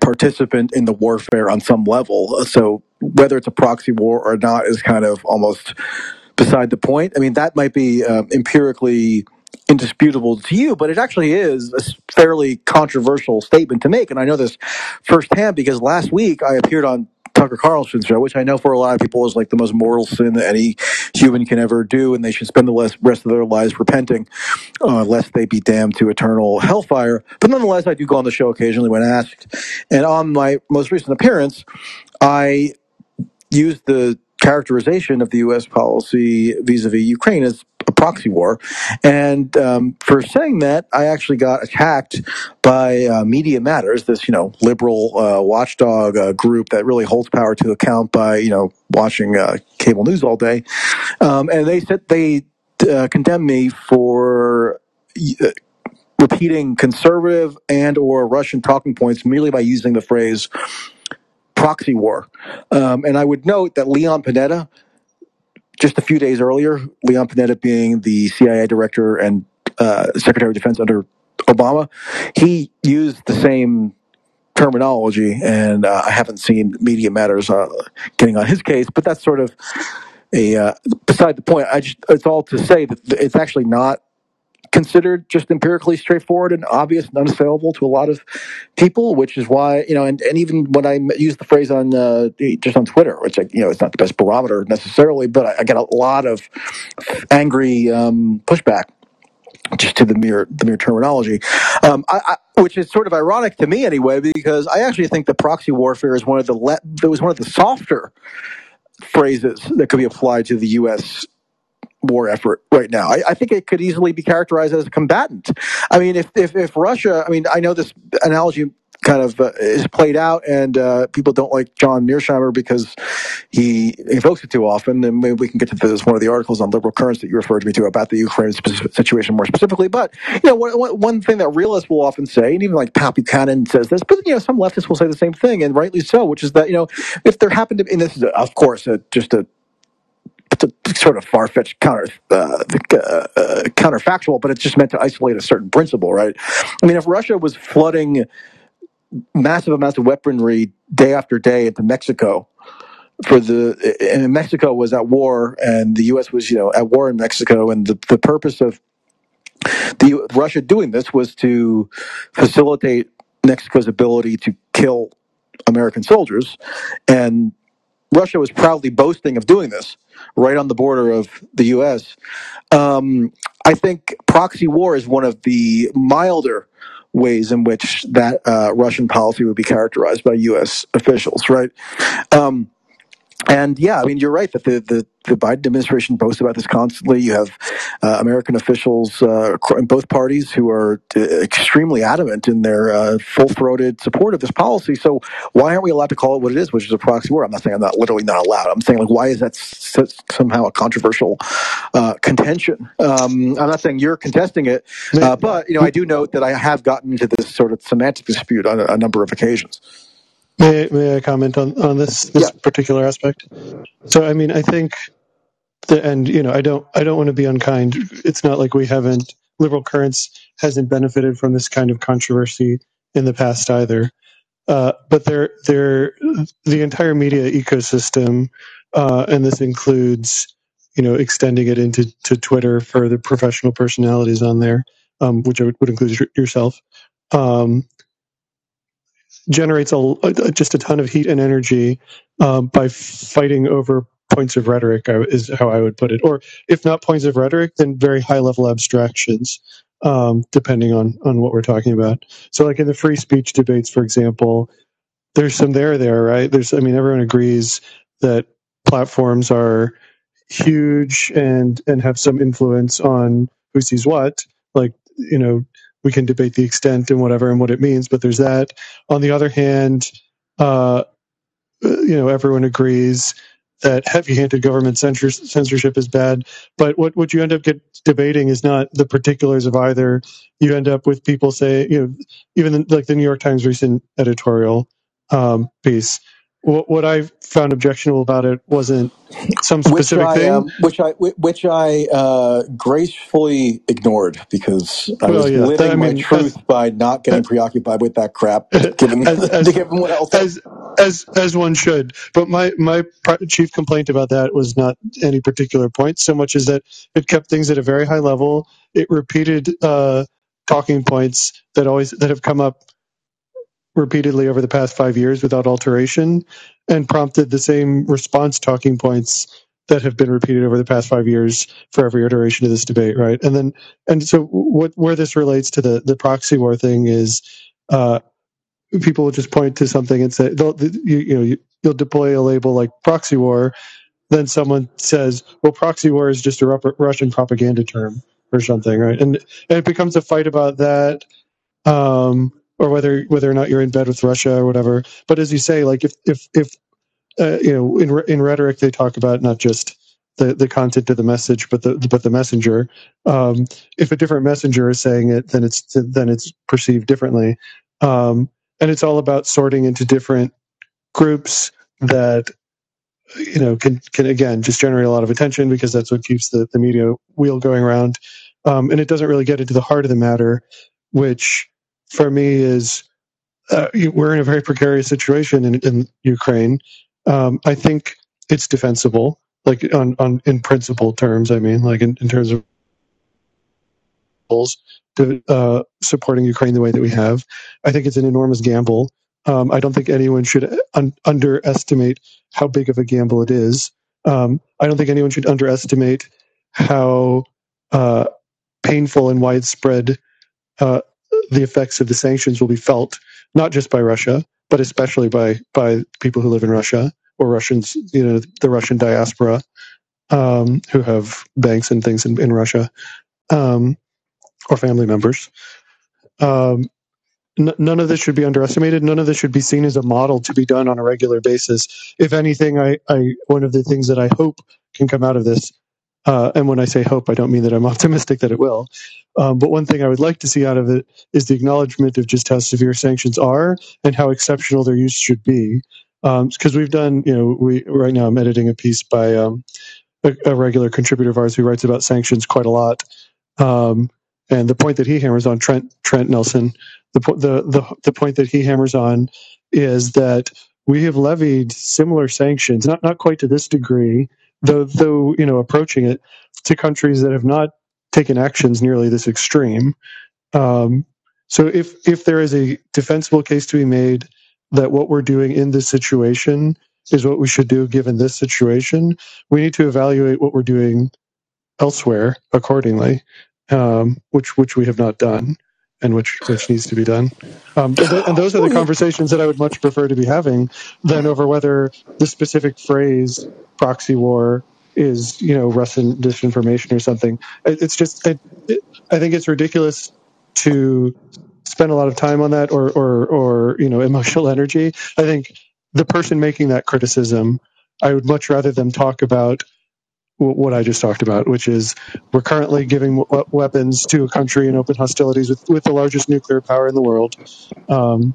participant in the warfare on some level. So whether it's a proxy war or not is kind of almost beside the point. I mean, that might be um, empirically indisputable to you, but it actually is a fairly controversial statement to make. And I know this firsthand because last week I appeared on Tucker Carlson's show, which I know for a lot of people is like the most mortal sin that any human can ever do, and they should spend the rest of their lives repenting, uh, lest they be damned to eternal hellfire. But nonetheless, I do go on the show occasionally when asked. And on my most recent appearance, I used the characterization of the U.S. policy vis-a-vis Ukraine as a proxy war. And um, for saying that, I actually got attacked by uh, Media Matters, this you know liberal uh, watchdog uh, group that really holds power to account by you know watching uh, cable news all day. Um, and they said they uh, condemned me for uh, repeating conservative and or Russian talking points merely by using the phrase proxy war. Um, and I would note that Leon Panetta, just a few days earlier, Leon Panetta being the CIA director and uh, Secretary of Defense under Obama, he used the same terminology, and uh, I haven't seen Media Matters uh, getting on his case, but that's sort of a uh, beside the point. I just it's all to say that it's actually not considered just empirically straightforward and obvious and unassailable to a lot of people, which is why, you know, and, and even when I use the phrase on uh, just on Twitter, which, I, you know, it's not the best barometer necessarily, but I, I get a lot of angry um, pushback just to the mere the mere terminology, um, I, I, which is sort of ironic to me anyway, because I actually think the proxy warfare is one of the le- was one of the softer phrases that could be applied to the U.S war effort right now. I, I, think it could easily be characterized as a combatant. I mean, if, if, if Russia, I mean, I know this analogy kind of uh, is played out, and uh, people don't like John Mearsheimer because he invokes it too often. And maybe we can get to this one of the articles on liberal currents that you referred to me to about the Ukraine situation more specifically. But you know, one, one thing that realists will often say, and even like Pat Buchanan says this, but you know, some leftists will say the same thing, and rightly so, which is that you know, if there happened to, and this is of course a, just a sort of far fetched counter uh, uh, uh, counterfactual, but it's just meant to isolate a certain principle, right? I mean, if Russia was flooding massive amounts of weaponry day after day into Mexico, for the and Mexico was at war, and the U.S. was you know at war in Mexico, and the the purpose of the Russia doing this was to facilitate Mexico's ability to kill American soldiers, and Russia was proudly boasting of doing this right on the border of the U.S. Um, I think proxy war is one of the milder ways in which that uh, Russian policy would be characterized by U.S. officials, right? Um, and yeah, I mean, you're right that the, the, the Biden administration boasts about this constantly. You have uh, American officials uh, in both parties who are uh, extremely adamant in their uh, full throated support of this policy. So why aren't we allowed to call it what it is, which is a proxy war? I'm not saying I'm not literally not allowed. I'm saying like why is that s- somehow a controversial uh, contention? Um, I'm not saying you're contesting it, uh, but you know I do note that I have gotten into this sort of semantic dispute on a, a number of occasions. May, may I comment on, on this this Yeah. particular aspect? So, I mean, I think, the, and you know, I don't I don't want to be unkind. It's not like we haven't liberal currents hasn't benefited from this kind of controversy in the past either. Uh, but they're, they're, the entire media ecosystem, uh, and this includes, you know, extending it into to Twitter for the professional personalities on there, um, which would, would include yourself. Um, generates a, just a ton of heat and energy um, by fighting over points of rhetoric is how I would put it, or if not points of rhetoric, then very high level abstractions, um, depending on on what we're talking about. So, like in the free speech debates, for example, there's some there there, right? There's, I mean, everyone agrees that platforms are huge and and have some influence on who sees what. Like, you know, we can debate the extent and whatever and what it means, but there's that. On the other hand, uh, you know, everyone agrees that heavy-handed government censorship is bad. But what, what you end up get debating is not the particulars of either. You end up with people say, you know, even like the New York Times recent editorial um, piece. What, what I found objectionable about it wasn't some specific which I, thing. um, which I, which I uh, gracefully ignored because I Well, was yeah, living I my mean, truth by not getting preoccupied with that crap, (laughs) (laughs) as, as, (laughs) given what else. as as as one should. But my my chief complaint about that was not any particular point so much as that it kept things at a very high level. It repeated uh, talking points that always that have come up repeatedly over the past five years without alteration, and prompted the same response talking points that have been repeated over the past five years for every iteration of this debate, right? And then, and so what where this relates to the the proxy war thing is. Uh, people will just point to something and say they'll you, you know you, you'll deploy a label like proxy war then someone says well proxy war is just a russian propaganda term or something right and, and it becomes a fight about that um, or whether whether or not you're in bed with russia or whatever but as you say like if if if uh, you know in in rhetoric they talk about not just the, the content of the message, but the but the messenger. Um, if a different messenger is saying it, then it's then it's perceived differently. Um, and it's all about sorting into different groups that you know can can again just generate a lot of attention because that's what keeps the, the media wheel going around um, and it doesn't really get into the heart of the matter which for me is uh, we're in a very precarious situation in, in ukraine um, i think it's defensible like on, on in principle terms i mean like in, in terms of uh, supporting Ukraine the way that we have. I think it's an enormous gamble. Um, I don't think anyone should un- underestimate how big of a gamble it is. Um, I don't think anyone should underestimate how uh, painful and widespread uh, the effects of the sanctions will be felt, not just by Russia, but especially by by people who live in Russia or Russians, you know, the Russian diaspora um, who have banks and things in, in Russia. Um, or family members. Um, n- none of this should be underestimated. None of this should be seen as a model to be done on a regular basis. If anything, I, I one of the things that I hope can come out of this, uh, and when I say hope, I don't mean that I'm (laughs) optimistic that it will. Um, but one thing I would like to see out of it is the acknowledgement of just how severe sanctions are and how exceptional their use should be. Because um, we've done, you know, we right now I'm editing a piece by um, a, a, regular contributor of ours who writes about sanctions quite a lot. Um, and the point that he hammers on, Trent Trent Nelson, the the the, the point that he hammers on is that we have levied similar sanctions, not not quite to this degree, though though you know approaching it to countries that have not taken actions nearly this extreme. Um, so if if there is a defensible case to be made that what we're doing in this situation is what we should do given this situation, we need to evaluate what we're doing elsewhere accordingly um, which which we have not done. And which which needs to be done. Um, and, those are the conversations that I would much prefer to be having than over whether the specific phrase proxy war is you know Russian disinformation or something. It's just it, it, I think it's ridiculous to spend a lot of time on that or or or you know (laughs) emotional energy. I think the person making that criticism, I would much rather them talk about what I just talked about, which is we're currently giving weapons to a country in open hostilities with, with the largest nuclear power in the world. Um,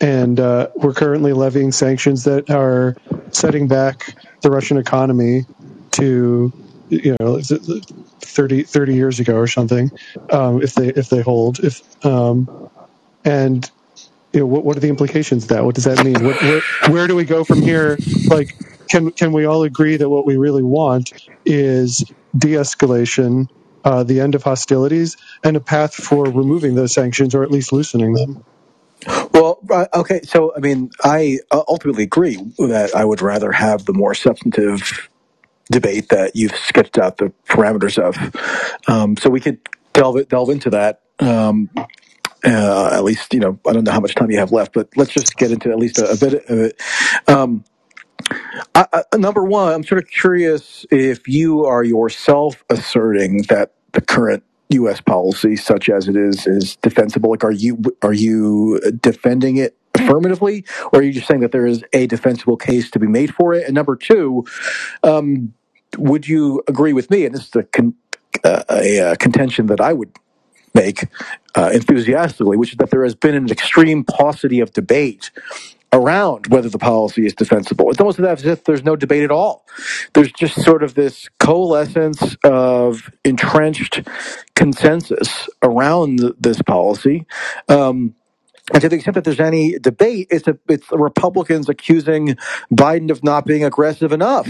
and uh, we're currently levying sanctions that are setting back the Russian economy to, you know, 30, 30 years ago or something, um, if they if they hold. If um, and you know, what what are the implications of that? What does that mean? What, where, where do we go from here? Like, can can we all agree that what we really want is de-escalation, uh, the end of hostilities, and a path for removing those sanctions or at least loosening them? Well, uh, okay. So, I mean, I uh, ultimately agree that I would rather have the more substantive debate that you've sketched out the parameters of. Um, so we could delve delve into that. Um, uh, at least, you know, I don't know how much time you have left, but let's just get into at least a, a bit of it. Um, Number one, I'm sort of curious if you are yourself asserting that the current U.S. policy, such as it is, is defensible. Like, are you are you defending it affirmatively, or are you just saying that there is a defensible case to be made for it? And number two, um, would you agree with me? And this is a, con- uh, a, a contention that I would make uh, enthusiastically, which is that there has been an extreme paucity of debate around whether the policy is defensible. It's almost as if there's no debate at all. There's just sort of this coalescence of entrenched consensus around this policy. Um, and to the extent that there's any debate, it's, a, it's the Republicans accusing Biden of not being aggressive enough.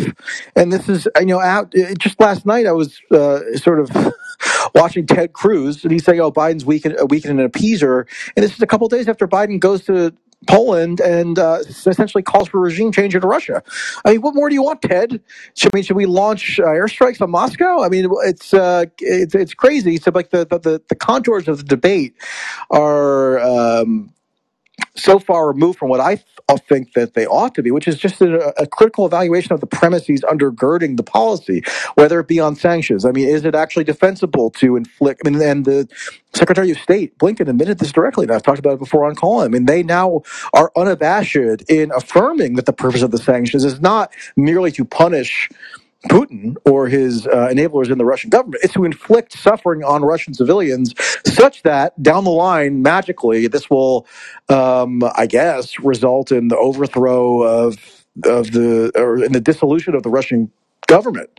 And this is, you know, out, just last night I was uh, sort of (laughs) watching Ted Cruz, and he's saying, "Oh, Biden's weakened, weakened an appeaser," and this is a couple days after Biden goes to Poland and uh, essentially calls for regime change in Russia. I mean, what more do you want, Ted? Should, I mean, should we launch uh, airstrikes on Moscow? I mean, it's uh, it's, it's crazy. So, like the, the the contours of the debate are. Um, so far removed from what I think that they ought to be, which is just a, a, critical evaluation of the premises undergirding the policy, whether it be on sanctions. I mean, is it actually defensible to inflict? I mean, and the Secretary of State Blinken admitted this directly, and I've talked about it before on call. I mean, they now are unabashed in affirming that the purpose of the sanctions is not merely to punish Putin or his uh, enablers in the Russian government. It's to inflict suffering on Russian civilians such that down the line, magically, this will, um, I guess, result in the overthrow of of the or in the dissolution of the Russian government.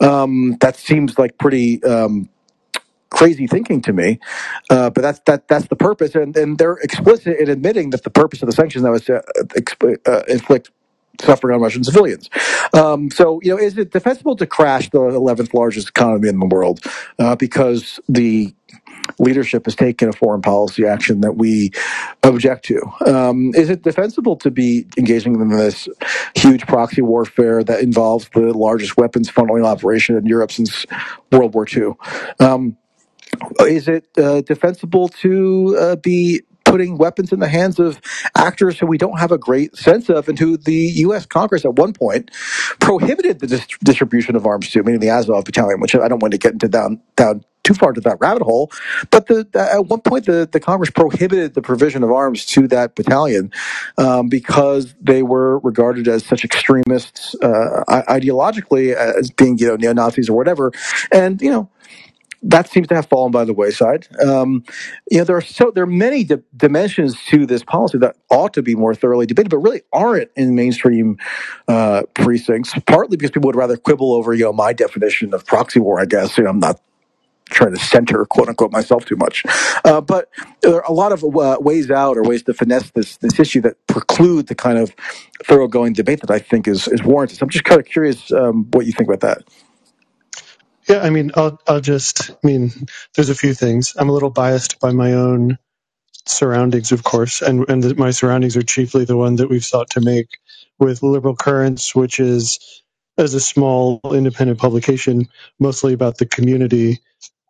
Um, that seems like pretty. Um, crazy thinking to me, uh, but that's that that's the purpose, and, and they're explicit in admitting that the purpose of the sanctions now is to uh, uh inflict suffering on Russian civilians. Um, so, you know, is it defensible to crash the 11th largest economy in the world uh, because the leadership has taken a foreign policy action that we object to? Um, is it defensible to be engaging in this huge proxy warfare that involves the largest weapons funneling operation in Europe since World War II? Um, is it uh, defensible to uh, be putting weapons in the hands of actors who we don't have a great sense of and who the U.S. Congress at one point prohibited the dis- distribution of arms to, meaning the Azov battalion, which I don't want to get into down, down too far into that rabbit hole. But the, the, at one point, the, the Congress prohibited the provision of arms to that battalion um, because they were regarded as such extremists uh, ideologically as being, you know, neo Nazis or whatever. And, you know, that seems to have fallen by the wayside. Um, you know, there are so there are many di- dimensions to this policy that ought to be more thoroughly debated, but really aren't in mainstream uh, precincts. Partly because people would rather quibble over, you know, my definition of proxy war. I guess you know, I'm not trying to center quote unquote myself too much, uh, but there are a lot of uh, ways out or ways to finesse this this issue that preclude the kind of thoroughgoing debate that I think is is warranted. So I'm just kind of curious um, what you think about that. Yeah, I mean, I'll I'll just. I mean, there's a few things. I'm a little biased by my own surroundings, of course, and and my surroundings are chiefly the one that we've sought to make with Liberal Currents, which is as a small independent publication, mostly about the community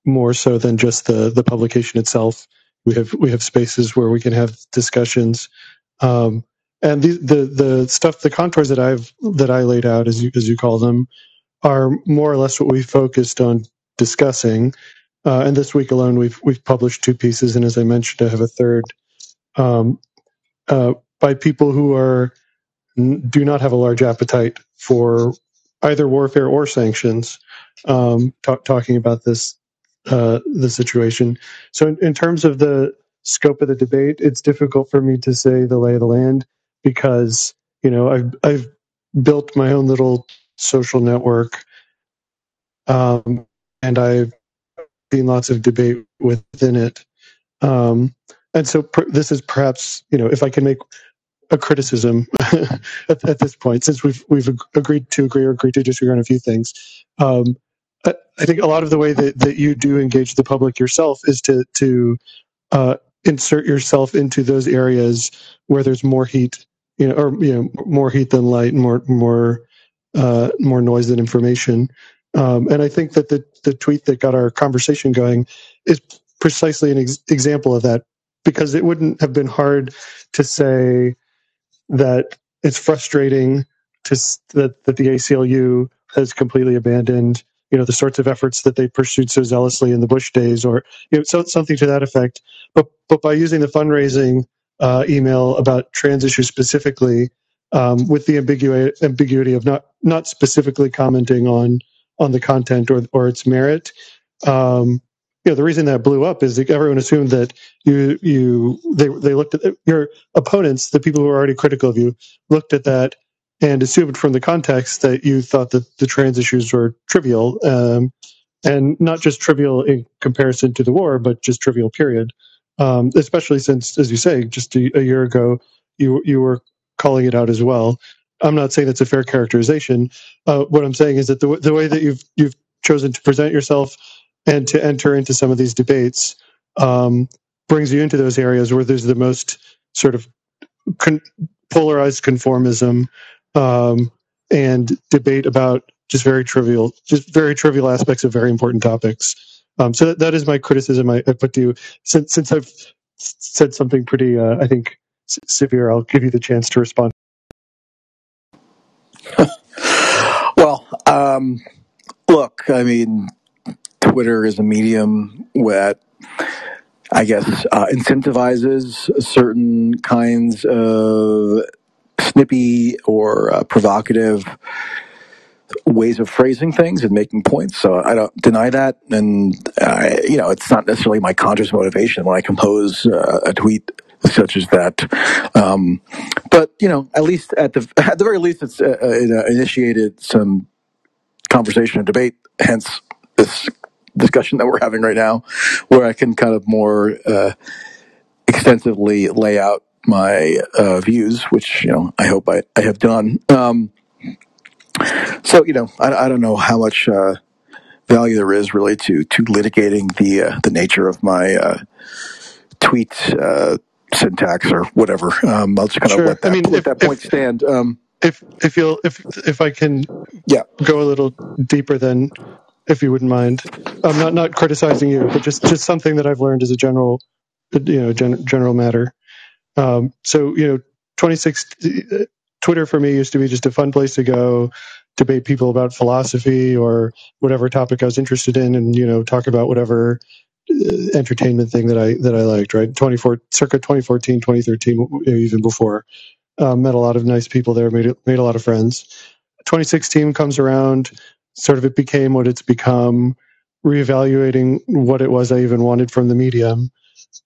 more so than just the the publication itself. We have we have spaces where we can have discussions. Um, and the, the the stuff, the contours that I've that I laid out, as you as you call them, are more or less what we focused on discussing. Uh, and this week alone, we've we've published two pieces, and as I mentioned, I have a third um, uh, by people who are do not have a large appetite for either warfare or sanctions. Um, talk, talking about this uh, the situation. So, in, in terms of the scope of the debate, it's difficult for me to say the lay of the land because you know I've I've built my own little social network, um, and I've seen lots of debate within it. Um, and so per, this is perhaps you know if I can make a criticism (laughs) at, at, this point, since we've we've agreed to agree or agreed to disagree on a few things. Um, I, think a lot of the way that, that you do engage the public yourself is to to uh, insert yourself into those areas where there's more heat, you know, or you know, more heat than light, more more uh, more noise than information. Um, and I think that the the tweet that got our conversation going is precisely an ex- example of that because it wouldn't have been hard to say that it's frustrating to that that the ACLU has completely abandoned you know the sorts of efforts that they pursued so zealously in the Bush days, or you know so, something to that effect. But but by using the fundraising uh, email about trans issues specifically, um, with the ambiguity ambiguity of not not specifically commenting on on the content or or its merit, um, you know, the reason that blew up is that everyone assumed that you you they they looked at your opponents, the people who were already critical of you, looked at that and assumed from the context that you thought that the trans issues were trivial, um, and not just trivial in comparison to the war, but just trivial. Period. Um, especially since, as you say, just a, a year ago, you you were calling it out as well. I'm not saying that's a fair characterization. Uh, what I'm saying is that the the way that you've you've chosen to present yourself and to enter into some of these debates um, brings you into those areas where there's the most sort of con- polarized conformism um, and debate about just very trivial, just very trivial aspects of very important topics. Um, so that, that is my criticism I, I, put to you. Since, since I've said something pretty, uh, I think, severe, I'll give you the chance to respond. (laughs) well, um, look, I mean, Twitter is a medium that I guess uh, incentivizes certain kinds of snippy or uh, provocative ways of phrasing things and making points. So I don't deny that, and I, you know, it's not necessarily my conscious motivation when I compose uh, a tweet such as that. Um, but you know, at least at the (laughs) at the very least, it's uh, it uh, initiated some conversation and debate. Hence this discussion that we're having right now, where I can kind of more uh, extensively lay out my uh, views, which you know I hope I, I have done. Um, so you know I, I don't know how much uh, value there is really to to litigating the uh, the nature of my uh, tweet uh, syntax or whatever. Um, I'll just kind sure. of let that, I mean, let if, that point if, stand. Um, if if you'll if if I can yeah go a little deeper then if you wouldn't mind. I'm not not criticizing you, but just just something that I've learned as a general, you know, gen, general matter. Um, so you know, 26 Twitter for me used to be just a fun place to go debate people about philosophy or whatever topic I was interested in, and you know, talk about whatever entertainment thing that I that I liked. Right, 24 circa 2014, 2013, even before. Um, met a lot of nice people there. Made made a lot of friends. 2016 comes around sort of it became what it's become, reevaluating what it was I even wanted from the medium.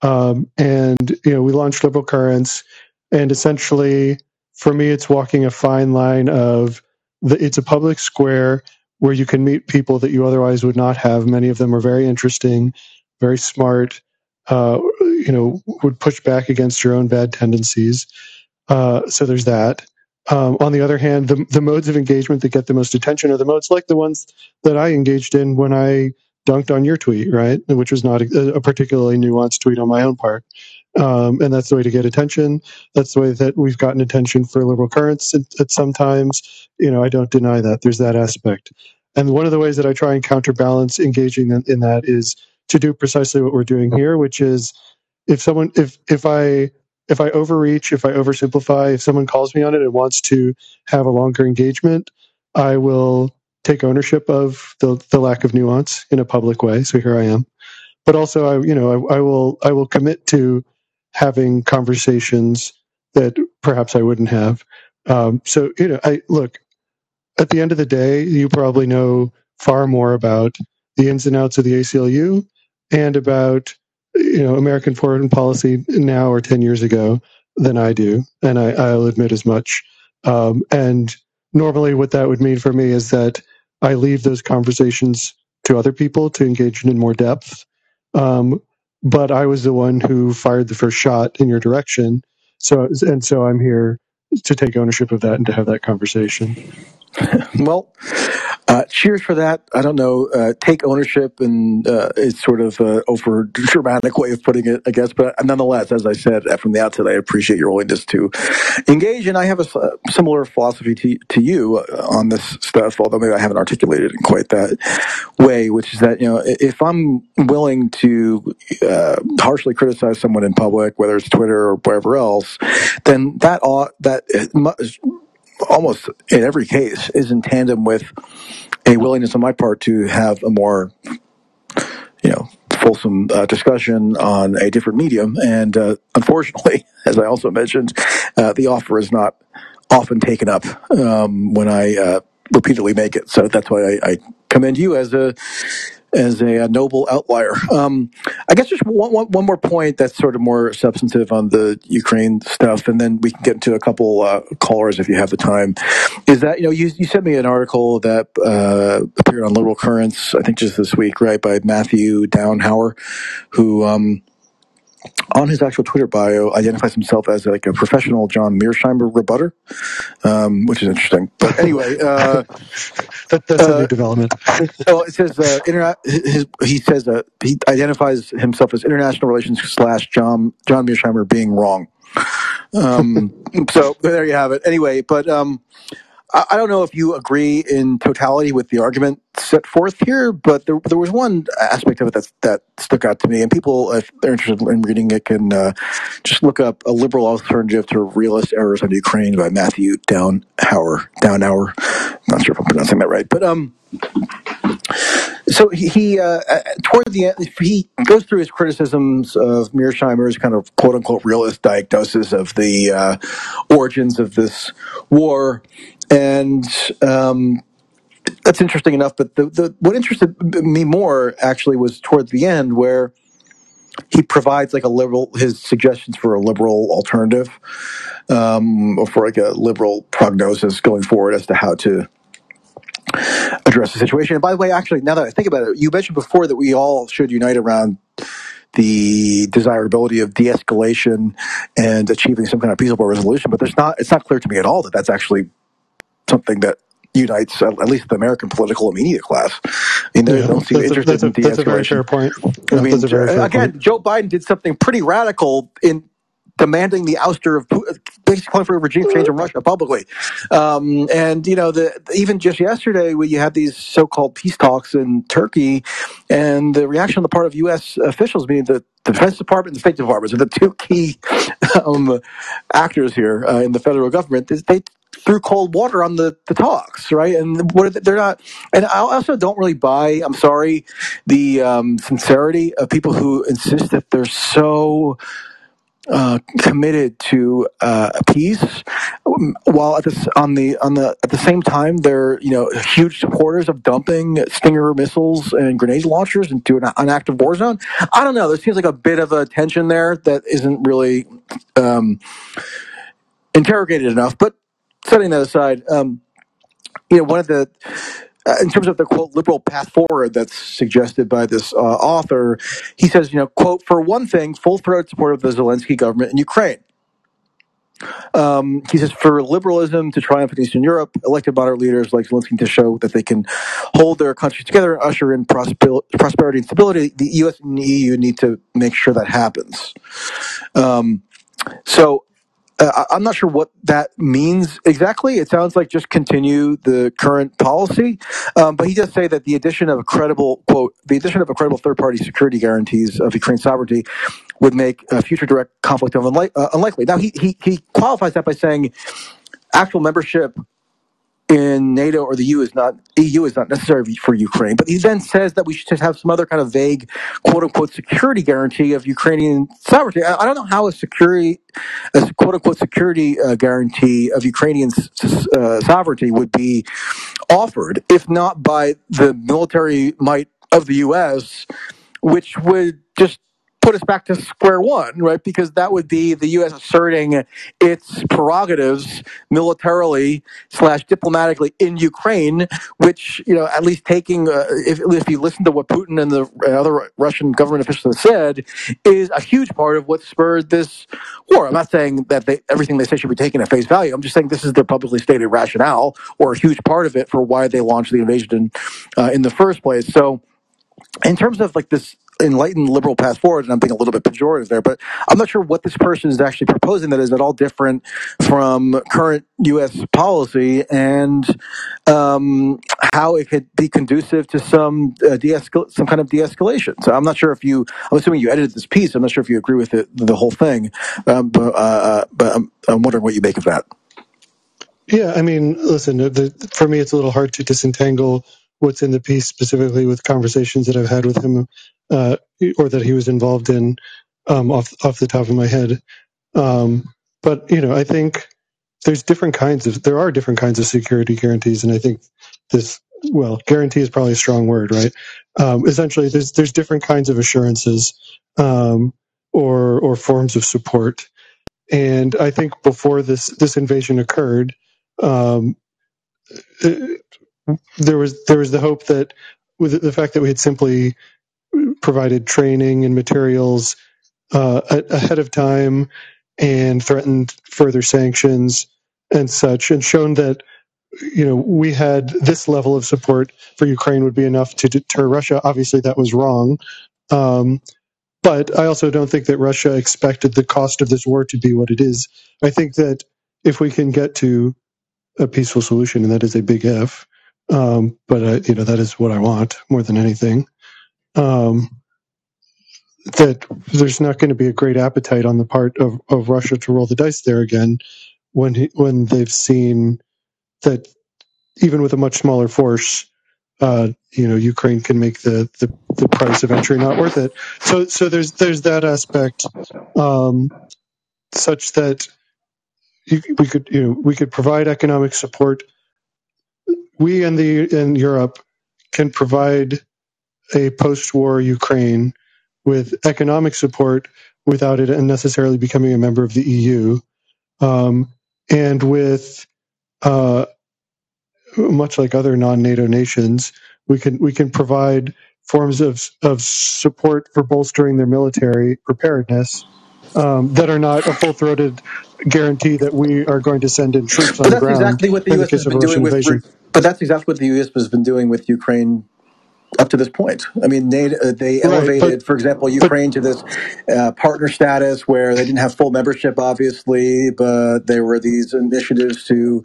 Um, and, you know, we launched Liberal Currents, and essentially, for me, it's walking a fine line of the, it's a public square where you can meet people that you otherwise would not have. Many of them are very interesting, very smart, uh, you know, would push back against your own bad tendencies. Uh, so there's that. Um, on the other hand, the, the modes of engagement that get the most attention are the modes like the ones that I engaged in when I dunked on your tweet, right? Which was not a, a particularly nuanced tweet on my own part. Um, and that's the way to get attention. That's the way that we've gotten attention for liberal currents at, at sometimes. You know, I don't deny that. There's that aspect. And one of the ways that I try and counterbalance engaging in, in that is to do precisely what we're doing here, which is if someone if if I if I overreach, if I oversimplify, if someone calls me on it and wants to have a longer engagement, I will take ownership of the the lack of nuance in a public way. So here I am. But also, I you know I, I will I will commit to having conversations that perhaps I wouldn't have. Um, so you know, I look at the end of the day, you probably know far more about the ins and outs of the ACLU and about you know American foreign policy now or ten years ago than I do, and I, I'll admit as much. Um, and normally, what that would mean for me is that I leave those conversations to other people to engage in in more depth. Um, but I was the one who fired the first shot in your direction, so and so I'm here to take ownership of that and to have that conversation. Well, uh, cheers for that. I don't know. Uh, take ownership and uh, it's sort of a over dramatic way of putting it, I guess. But nonetheless, as I said uh, from the outset, I appreciate your willingness to engage. And I have a uh, similar philosophy to, to you uh, on this stuff, although maybe I haven't articulated it in quite that way, which is that, you know, if I'm willing to uh, harshly criticize someone in public, whether it's Twitter or wherever else, then that ought, that almost in every case is in tandem with a willingness on my part to have a more you know fulsome uh, discussion on a different medium. And uh, unfortunately (laughs) as i also mentioned uh, the offer is not often taken up um, when i uh, repeatedly make it. So that's why I, I commend you as a as a, uh noble outlier. Um, I guess just one, one, one more point that's sort of more substantive on the Ukraine stuff, and then we can get into a couple uh, callers if you have the time. Is that you know you, you sent me an article that uh, appeared on Liberal Currents, I think just this week, right, by Matthew Downhauer, who. Um, on his actual Twitter bio, identifies himself as like a professional John Mearsheimer rebutter, um, which is interesting. But anyway, uh, (laughs) That, that's a uh, new development. well, it says uh, interna- his, he says uh, he identifies himself as international relations slash John John Mearsheimer being wrong. Um, (laughs) so there you have it. Anyway, but um, I, don't know if you agree in totality with the argument set forth here, but there, there was one aspect of it that that stuck out to me, and people, if they're interested in reading it, can uh, just look up a liberal alternative to realist errors on Ukraine by Matthew Downhauer. Downhauer, not sure if I'm pronouncing that right, but um. So he, he uh, uh, toward the end, he goes through his criticisms of Mearsheimer's kind of quote unquote realist diagnosis of the uh, origins of this war, and um, that's interesting enough. But the, the what interested me more actually was towards the end where he provides like a liberal his suggestions for a liberal alternative um, or for like a liberal prognosis going forward as to how to address the situation. And by the way, actually, now that I think about it, you mentioned before that we all should unite around the desirability of de-escalation and achieving some kind of peaceable resolution. But there's not. It's not clear to me at all that that's actually something that unites at least the American political and media class. I mean, they Yeah, don't seem that's a, interested that's a, in that's a very de-escalation. fair point. I mean, that's a very fair again, point. Joe Biden did something pretty radical in demanding the ouster of Putin, basically calling for a regime change in Russia publicly. Um, and you know, the even just yesterday, when you had these so-called peace talks in Turkey, and the reaction on the part of U.S. officials, meaning the Defense Department and the State Department, are the two key (laughs) um, actors here uh, in the federal government, they threw cold water on the, the talks, right? And what are they, they're not. And I also don't really buy. I'm sorry, the um, sincerity of people who insist that they're so uh, committed to uh, peace, um, while at this on the on the at the same time they're you know huge supporters of dumping Stinger missiles and grenade launchers into an, an active war zone. I don't know. There seems like a bit of a tension there that isn't really um, interrogated enough. But setting that aside, um, you know, one of the uh, in terms of the quote liberal path forward that's suggested by this uh, author, he says, you know, quote, for one thing, full throated support of the Zelensky government in Ukraine. Um, he says, for liberalism to triumph in Eastern Europe, elected moderate leaders like Zelensky to show that they can hold their countries together and usher in prosper- prosperity and stability, the U.S. and the EU need to make sure that happens. Um, so uh, I'm not sure what that means exactly. It sounds like just continue the current policy, um, but he does say that the addition of a credible quote, the addition of a credible third-party security guarantees of Ukraine's sovereignty would make a future direct conflict uh, unlikely. Now, he, he, he qualifies that by saying actual membership in NATO or the EU is not EU is not necessary for Ukraine. But he then says that we should have some other kind of vague, quote unquote, security guarantee of Ukrainian sovereignty. I, don't know how a security, a quote unquote security uh, guarantee of Ukrainian uh, sovereignty would be offered, if not by the military might of the U.S., which would just put us back to square one, right? Because that would be the U.S. asserting its prerogatives militarily slash diplomatically in Ukraine, which you know, at least taking uh, if if you listen to what Putin and the other Russian government officials have said, is a huge part of what spurred this war. I'm not saying that they, everything they say should be taken at face value. I'm just saying this is their publicly stated rationale, or a huge part of it for why they launched the invasion in, uh, in the first place. So in terms of like this enlightened liberal path forward, and I'm being a little bit pejorative there, but I'm not sure what this person is actually proposing that is at all different from current U.S. policy and um, how it could be conducive to some uh, de-escal- some kind of de-escalation. So I'm not sure if you, I'm assuming you edited this piece. I'm not sure if you agree with it, the whole thing, um, but, uh, uh but I'm, I'm wondering what you make of that. Yeah, I mean, listen, the, for me, it's a little hard to disentangle what's in the piece specifically with conversations that I've had with him uh, or that he was involved in um, off off the top of my head. Um, but you know, I think there's different kinds of there are different kinds of security guarantees, and I think this well, guarantee is probably a strong word, right? Um, essentially, there's there's different kinds of assurances um, or or forms of support, and I think before this this invasion occurred um, there was there was the hope that with the fact that we had simply provided training and materials uh, ahead of time and threatened further sanctions and such, and shown that you know we had this level of support for Ukraine would be enough to deter Russia. Obviously, that was wrong. Um, but I also don't think that Russia expected the cost of this war to be what it is. I think that if we can get to a peaceful solution, and that is a big if. Um, but you know that is what I want more than anything. Um, that there's not going to be a great appetite on the part of, of Russia to roll the dice there again when he, when they've seen that even with a much smaller force, uh, you know, Ukraine can make the, the, the price of entry not worth it. So so there's there's that aspect, um, such that you, we could you know we could provide economic support we in the in Europe can provide a post-war Ukraine with economic support without it necessarily becoming a member of the EU, um, and with uh, much like other non-NATO nations, we can we can provide forms of of support for bolstering their military preparedness um, that are not a full-throated guarantee that we are going to send in troops but on the ground. Exactly what the U.S. has been doing with. But that's exactly what the U.S. has been doing with Ukraine up to this point. I mean, they, uh, they elevated, right, but, for example, Ukraine but, to this uh, partner status where they didn't have full membership, obviously, but there were these initiatives to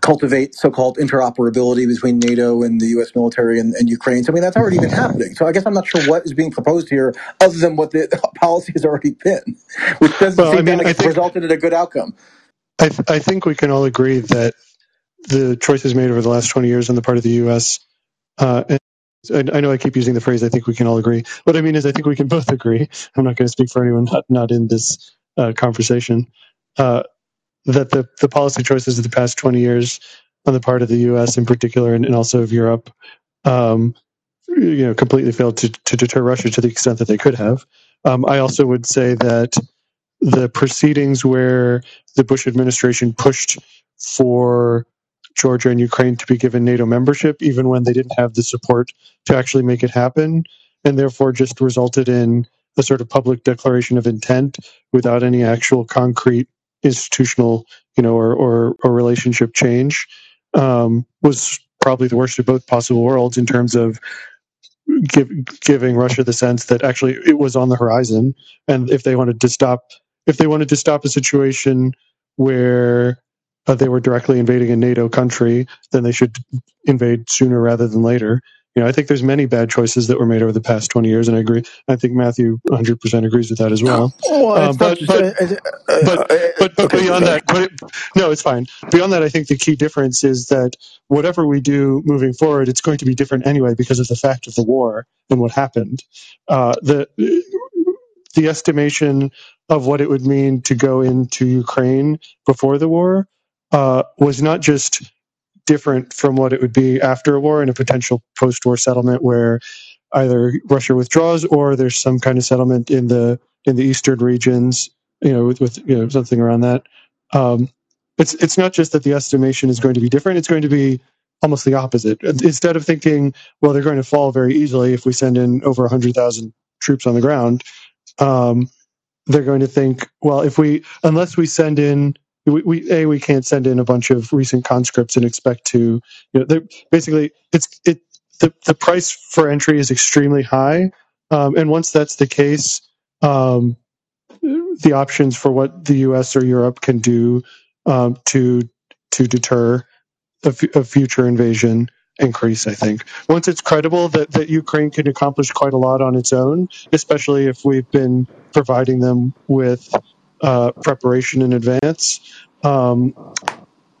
cultivate so-called interoperability between NATO and the U.S. military and, and, Ukraine. So, I mean, that's already been happening. So, I guess I'm not sure what is being proposed here, other than what the (laughs) policy has already been, which doesn't well, seem I mean, like resulted in a good outcome. I, th- I think we can all agree that the choices made over the last 20 years on the part of the U.S. And I know I keep using the phrase. I think we can all agree. What I mean is, I think we can (laughs) both agree. I'm not going to speak for anyone not, not in this uh, conversation. Uh, that the the policy choices of the past 20 years on the part of the U.S. in particular, and, and also of Europe, um, you know, completely failed to, to deter Russia to the extent that they could have. Um, I also would say that the proceedings where the Bush administration pushed for Georgia and Ukraine to be given NATO membership, even when they didn't have the support to actually make it happen, and therefore just resulted in a sort of public declaration of intent without any actual concrete institutional, you know, or or, or relationship change, um, was probably the worst of both possible worlds in terms of give, giving Russia the sense that actually it was on the horizon, and if they wanted to stop, if they wanted to stop a situation where uh, they were directly invading a NATO country, then they should invade sooner rather than later. You know, I think there's many bad choices that were made over the past 20 years, and I agree. I think Matthew 100% agrees with that as well. Well, Uh, but, but, uh, uh, but, but, but okay, beyond that, but it, no, it's fine. Beyond that, I think the key difference is that whatever we do moving forward, it's going to be different anyway because of the fact of the war and what happened. Uh, the the estimation of what it would mean to go into Ukraine before the war uh, was not just different from what it would be after a war and a potential post-war settlement where either Russia withdraws or there's some kind of settlement in the in the eastern regions, you know, with, with you know something around that. Um, it's it's not just that the estimation is going to be different; it's going to be almost the opposite. Instead of thinking, well, they're going to fall very easily if we send in over hundred thousand troops on the ground, um, they're going to think, well, if we unless we send in we, we a we can't send in a bunch of recent conscripts and expect to you know basically it's it the, the price for entry is extremely high um, and once that's the case um, the options for what the us or europe can do um, to to deter a, f- a future invasion increase i think. Once it's credible that, that ukraine can accomplish quite a lot on its own especially if we've been providing them with uh, preparation in advance um,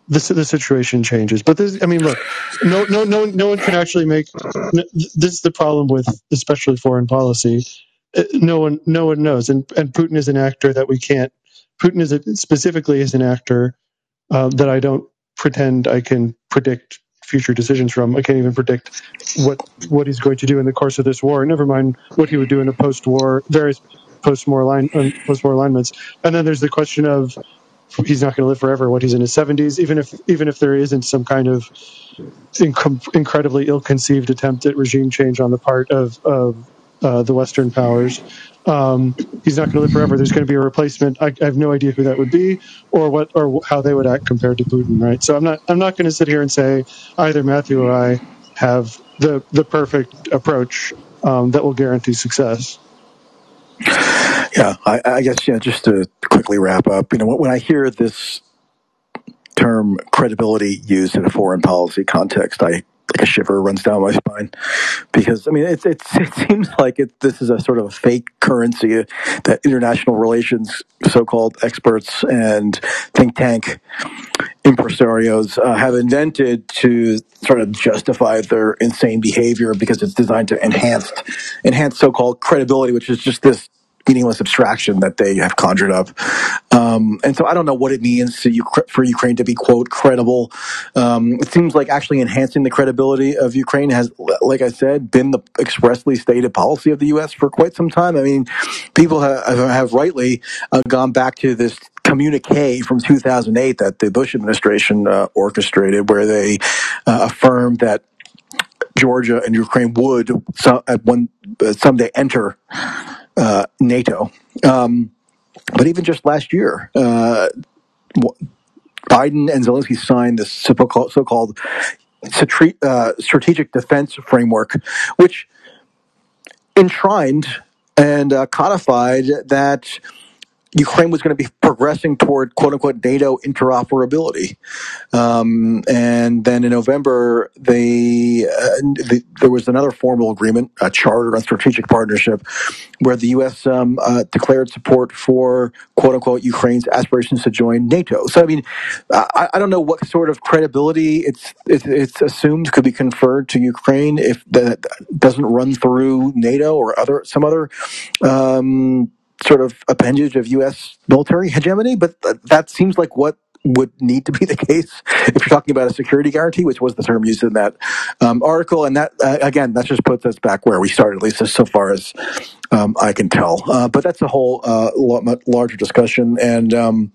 the, the situation changes but this i mean look no no no no one can actually make this is the problem with especially foreign policy Uh, no one no one knows and and putin is an actor that we can't putin is a, specifically is an actor uh, that I don't pretend I can predict future decisions from. I can't even predict what what he's going to do in the course of this war. Never mind what he would do in a post-war various post-war line uh, post-war alignments. And then there's the question of he's not going to live forever. What he's in his 70s, even if even if there isn't some kind of inc- incredibly ill-conceived attempt at regime change on the part of of uh, the Western powers. Um, he's not going to live forever. There's going to be a replacement. I, I have no idea who that would be, or what, or how they would act compared to Putin. Right. So I'm not. I'm not going to sit here and say either Matthew or I have the the perfect approach um, that will guarantee success. Yeah, I, I guess yeah. Just to quickly wrap up, you know, when, when I hear this term credibility used in a foreign policy context, I like a shiver runs down my spine. Because I mean it's, (laughs) it seems like it, this is a sort of a fake currency that international relations so-called experts and think tank impresarios uh, have invented to sort of justify their insane behavior because it's designed to enhance enhance so-called credibility, which is just this meaningless abstraction that they have conjured up. Um, and so I don't know what it means to, for Ukraine to be quote credible. Um, it seems like actually enhancing the credibility of Ukraine has, like I said, been the expressly stated policy of the U.S. for quite some time. I mean, people have, have rightly uh, gone back to this communique from 2008 that the Bush administration uh, orchestrated, where they uh, affirmed that Georgia and Ukraine would at one uh, someday enter uh, NATO. Um, but even just last year, uh, Biden and Zelensky signed this so-called, uh, strategic defense framework, which enshrined and uh, codified that Ukraine was going to be progressing toward quote unquote NATO interoperability. Um, and then in November, they, uh, the, there was another formal agreement, a charter on strategic partnership, where the U.S. Um, uh, declared support for quote unquote Ukraine's aspirations to join NATO. So, I mean, I, I don't know what sort of credibility it's, it's, it's assumed could be conferred to Ukraine if that doesn't run through NATO or other some other um, sort of appendage of U.S. military hegemony, but th- that seems like what would need to be (laughs) the case if you're talking about a security guarantee, which was the term used in that um, article. And that, uh, again, that just puts us back where we started, at least so far as um, I can tell. Uh, but that's a whole uh, lot larger discussion. And um,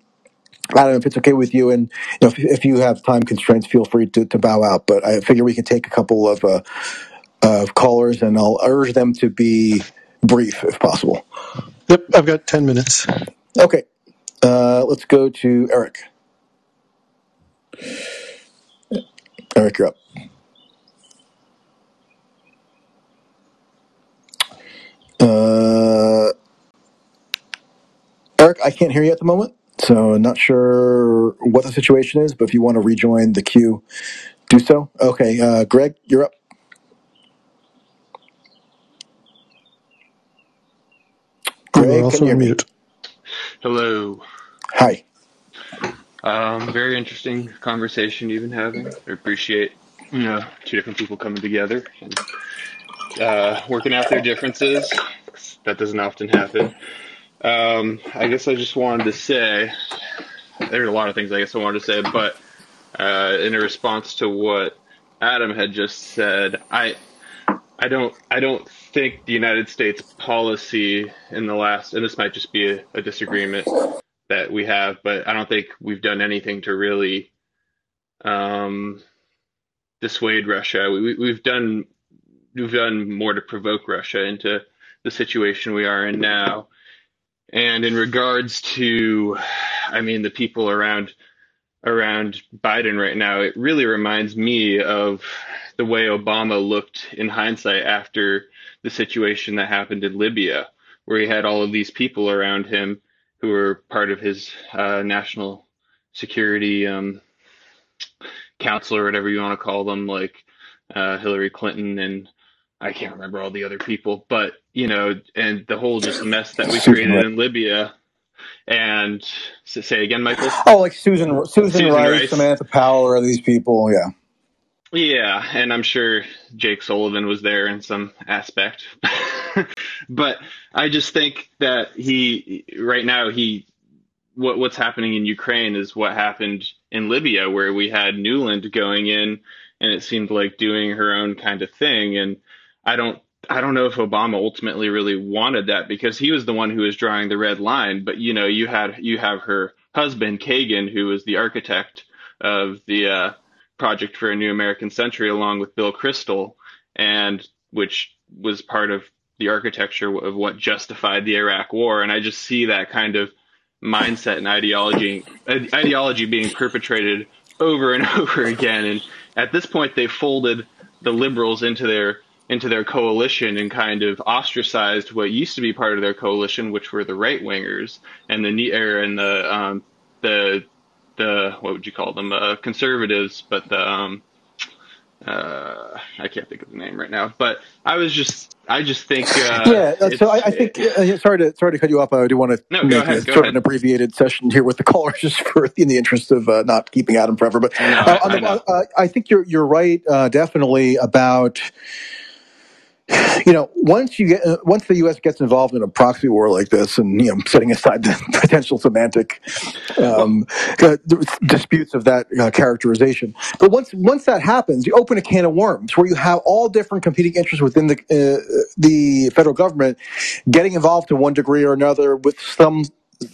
I don't know if it's okay with you. And you know, if, if you have time constraints, feel free to, to bow out. But I figure we can take a couple of, uh, of callers, and I'll urge them to be brief if possible. Yep, I've got ten minutes. Okay, uh, let's go to Eric. Eric, you're up. Uh, Eric, I can't hear you at the moment, so not sure what the situation is. But if you want to rejoin the queue, do so. Okay, uh, Greg, you're up. You are also on mute. Hello. Hi. Um, very interesting conversation you've been having. I appreciate you know two different people coming together and uh, working out their differences. That doesn't often happen. Um, I guess I just wanted to say there's a lot of things I guess I wanted to say, but uh, in a response to what Adam had just said, I I don't I don't think the United States policy in the last and this might just be a, a disagreement that we have, but I don't think we've done anything to really um, dissuade Russia. We, we've done we've done more to provoke Russia into the situation we are in now. And in regards to, I mean, the people around around Biden right now, it really reminds me of the way Obama looked in hindsight after the situation that happened in Libya, where he had all of these people around him who were part of his uh, national security um, council or whatever you want to call them, like uh, Hillary Clinton and I can't remember all the other people, but you know, and the whole just mess that we created in Libya. And say again, Michael. Oh, like Susan, Susan, Susan Rice, Rice, Samantha Power, these people, yeah. Yeah, and I'm sure Jake Sullivan was there in some aspect. (laughs) but I just think that he right now he what what's happening in Ukraine is what happened in Libya where we had Nuland going in and it seemed like doing her own kind of thing and I don't I don't know if Obama ultimately really wanted that because he was the one who was drawing the red line. But you know, you had you have her husband Kagan, who was the architect of the uh, project for a new American century, along with Bill Kristol, and which was part of the architecture of what justified the Iraq War. And I just see that kind of mindset and ideology ideology being perpetrated over and (laughs) over again. And at this point, they folded the liberals into their into their coalition and kind of ostracized what used to be part of their coalition, which were the right wingers and the er, and the um, the the what would you call them uh, conservatives, but the um, uh, I can't think of the name right now. But I was just I just think uh, (laughs) yeah. So I, I think uh, sorry to sorry to cut you off. I do want to no, make ahead, sort ahead. of an abbreviated session here with the callers, (laughs) just for in the interest of uh, not keeping Adam forever. But no, I, the, I, I, think you're you're right definitely about you know, once you get uh, once the U.S. gets involved in a proxy war like this, and you know, setting aside the (laughs) potential semantic um, uh, disputes of that uh, characterization, but once once that happens, you open a can of worms where you have all different competing interests within the uh, the federal government getting involved to one degree or another with some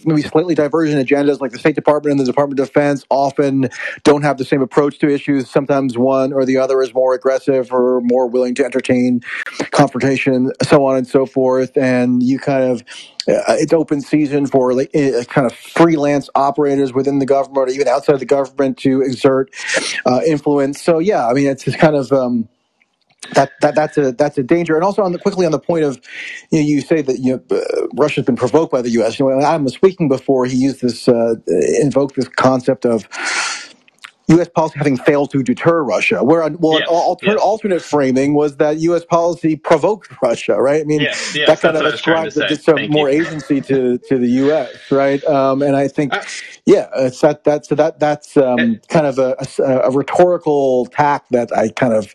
maybe slightly divergent agendas, like the State Department and the Department of Defense, often don't have the same approach to issues. Sometimes one or the other is more aggressive or more willing to entertain confrontation, so on and so forth. And you kind of uh, it's open season for like uh, kind of freelance operators within the government or even outside the government to exert uh, influence. So yeah, I mean it's kind of um, that, that that's a that's a danger. And also on the quickly on the point of you know you say that you know uh, Russia's been provoked by the U.S. You know, when Adam was speaking before, he used this uh, invoked this concept of U.S. policy having failed to deter Russia. Where well, yes, alter, yes. alternate framing was that U.S. policy provoked Russia, right? I mean, yes, that kind of ascribes some more you. agency to, to the U.S., right? Um, and I think, uh, yeah, it's that that's so that that's um, kind of a, a, a, rhetorical tack that I kind of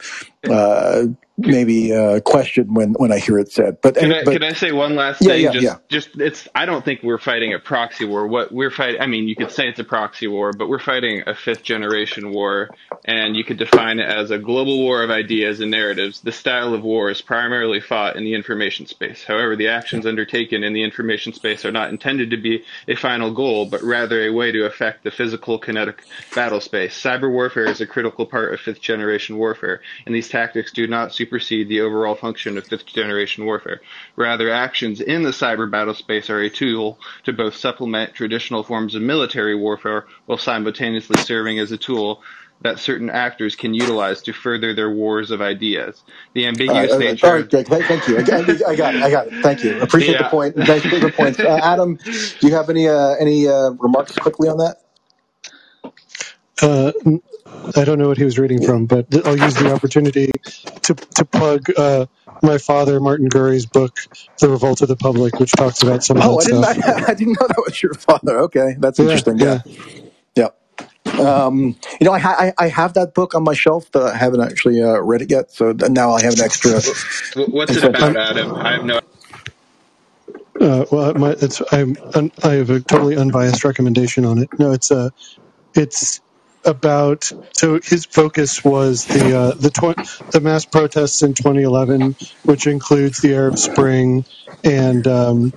uh, maybe uh, question when when I hear it said. But can, I, but, can I say one last yeah, thing? Yeah, just, yeah. just it's. I don't think we're fighting a proxy war. What we're fighting, I mean, you could say it's a proxy war, but we're fighting a fifth generation war, and you could define it as a global war of ideas and narratives. The style of war is primarily fought in the information space. However, the actions undertaken in the information space are not intended to be a final goal, but rather a way to affect the physical kinetic battle space. Cyber warfare is a critical part of fifth generation warfare, and these tactics do not supersede the overall function of fifth generation warfare. Rather, actions in the cyber battle space are a tool to both supplement traditional forms of military warfare while simultaneously serving as a tool that certain actors can utilize to further their wars of ideas. The ambiguous uh, nature. All right, Greg, thank you. I, got it. I got it. Thank you. Appreciate yeah. the point. Thank you for the points. Uh, Adam, do you have any uh, any uh, remarks quickly on that? I don't know what he was reading from, but I'll use the opportunity to to plug uh, my father, Martin Gurri's book, The Revolt of the Public, which talks about some of Oh, that I didn't. stuff. I, (laughs) I didn't know that was your father. Okay, that's Yeah, interesting. Yeah, yeah. yeah. Um, you know, I, ha- I I have that book on my shelf, but I haven't actually uh, read it yet. So now I have an extra. Wh- What's it incentive. about, Adam? I have no. Uh, well, my, it's I'm un, I have a totally unbiased recommendation on it. No, it's uh, it's about so his focus was the uh, the tw- the mass protests in 2011, which includes the Arab Spring and um,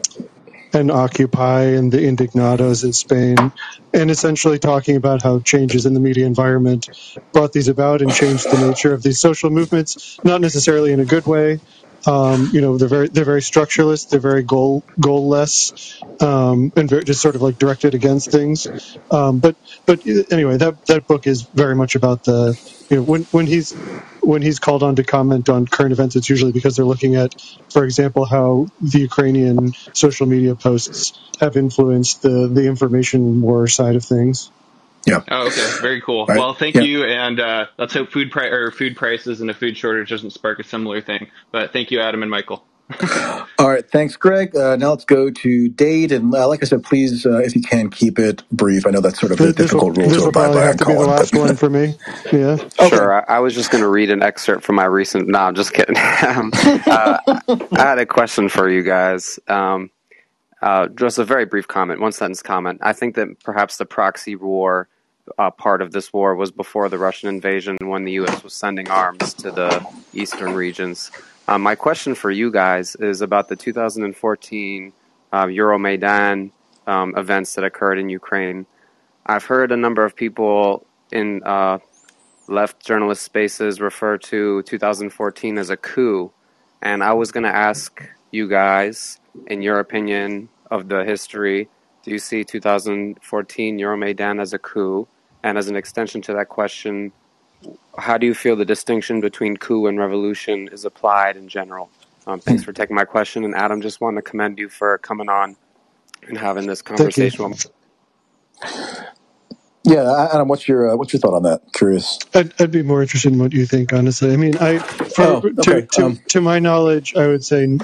and Occupy and the Indignados in Spain, and essentially talking about how changes in the media environment brought these about and changed the nature of these social movements, not necessarily in a good way. Um, you know, they're very they're very structureless, they're very goal goalless, um, and very, just sort of like directed against things. Um, but but anyway, that that book is very much about the you know when when he's when he's called on to comment on current events, it's usually because they're looking at, for example, how the Ukrainian social media posts have influenced the the information war side of things. Yeah. Oh, okay, very cool. Right. Well, thank Yeah. you, and uh, let's hope food pri- or food prices and a food shortage doesn't spark a similar thing. But thank you, Adam and Michael. (laughs) All right, thanks, Greg. Uh, now let's go to Dade, and uh, like I said, please, uh, if you can, keep it brief. I know that's sort of a This, this difficult rule to abide by. have to be the last but- one for me. (laughs) Yeah. Sure. I, I was just going to read an excerpt from my recent. No, I'm just kidding. (laughs) um, uh, I had a question for you guys. Um, uh, just a very brief comment, one sentence comment. I think that perhaps the proxy war uh, part of this war was before the Russian invasion when the U.S. was sending arms to the eastern regions. Um, my question for you guys is about the 2014 uh, Euromaidan um, events that occurred in Ukraine. I've heard a number of people in uh, left journalist spaces refer to 2014 as a coup. And I was going to ask you guys, in your opinion of the history, do you see 2014 Euromaidan as a coup? And as an extension to that question, how do you feel the distinction between coup and revolution is applied in general? Um, thanks for taking my question. And Adam, just wanted to commend you for coming on and having this Thank you. conversation. with yeah, Adam, what's your uh, what's your thought on that? Curious. I'd, I'd be more interested in what you think, honestly. I mean, I, for, Oh, okay. to, to, Um, to my knowledge, I would say n-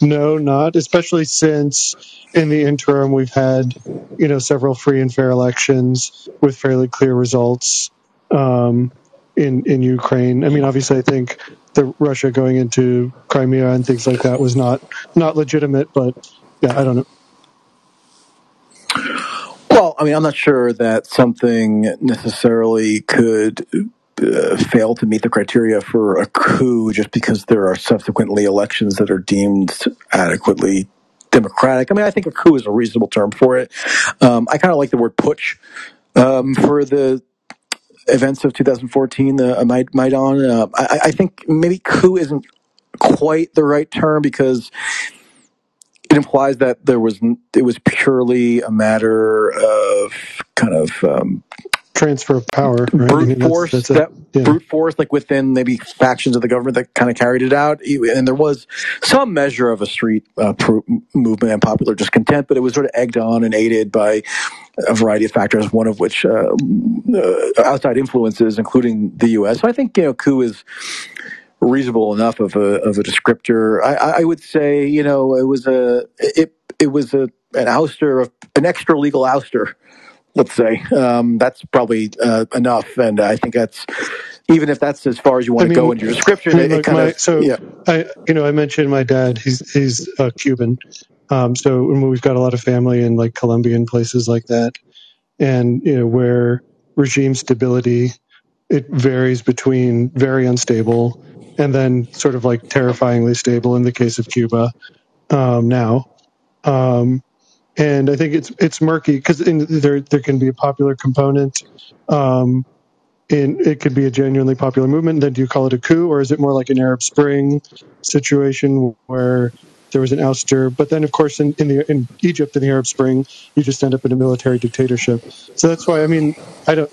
no, not, especially since in the interim we've had, you know, several free and fair elections with fairly clear results um, in in Ukraine. I mean, obviously, I think the Russia going into Crimea and things like that was not not legitimate, but yeah, I don't know. Well, I mean, I'm not sure that something necessarily could uh, fail to meet the criteria for a coup just because there are subsequently elections that are deemed adequately democratic. I mean, I think a coup is a reasonable term for it. Um, I kind of like the word putsch um, for the events of 2014, the uh, Maid- Maidan. Uh, I, I think maybe coup isn't quite the right term because it implies that there was it was purely a matter of kind of um, Transfer of power, right? I brute mean, that's- force that's that yeah. brute force like within maybe factions of the government that kind of carried it out and there was some measure of a street uh, pro- movement and popular discontent but it was sort of egged on and aided by a variety of factors one of which uh, uh, outside influences including the US so I think you know coup is reasonable enough of a of a descriptor. I, I I would say, you know, it was a it it was a an ouster of an extra legal ouster. Let's say um, that's probably uh, enough, and I think that's even if that's as far as you want I to go in your description. I mean, it, it kind my- of so yeah. I, you know, I mentioned my dad. He's he's uh, Cuban, um, so we've got a lot of family in like Colombian places like that, and you know where regime stability it varies between very unstable and then sort of like terrifyingly stable in the case of Cuba um, now. Um, and I think it's it's murky because there there can be a popular component. Um, in it could be a genuinely popular movement. Then do you call it a coup, or is it more like an Arab Spring situation where there was an ouster? But then, of course, in, in the in Egypt in the Arab Spring, you just end up in a military dictatorship. So that's why I mean, I don't.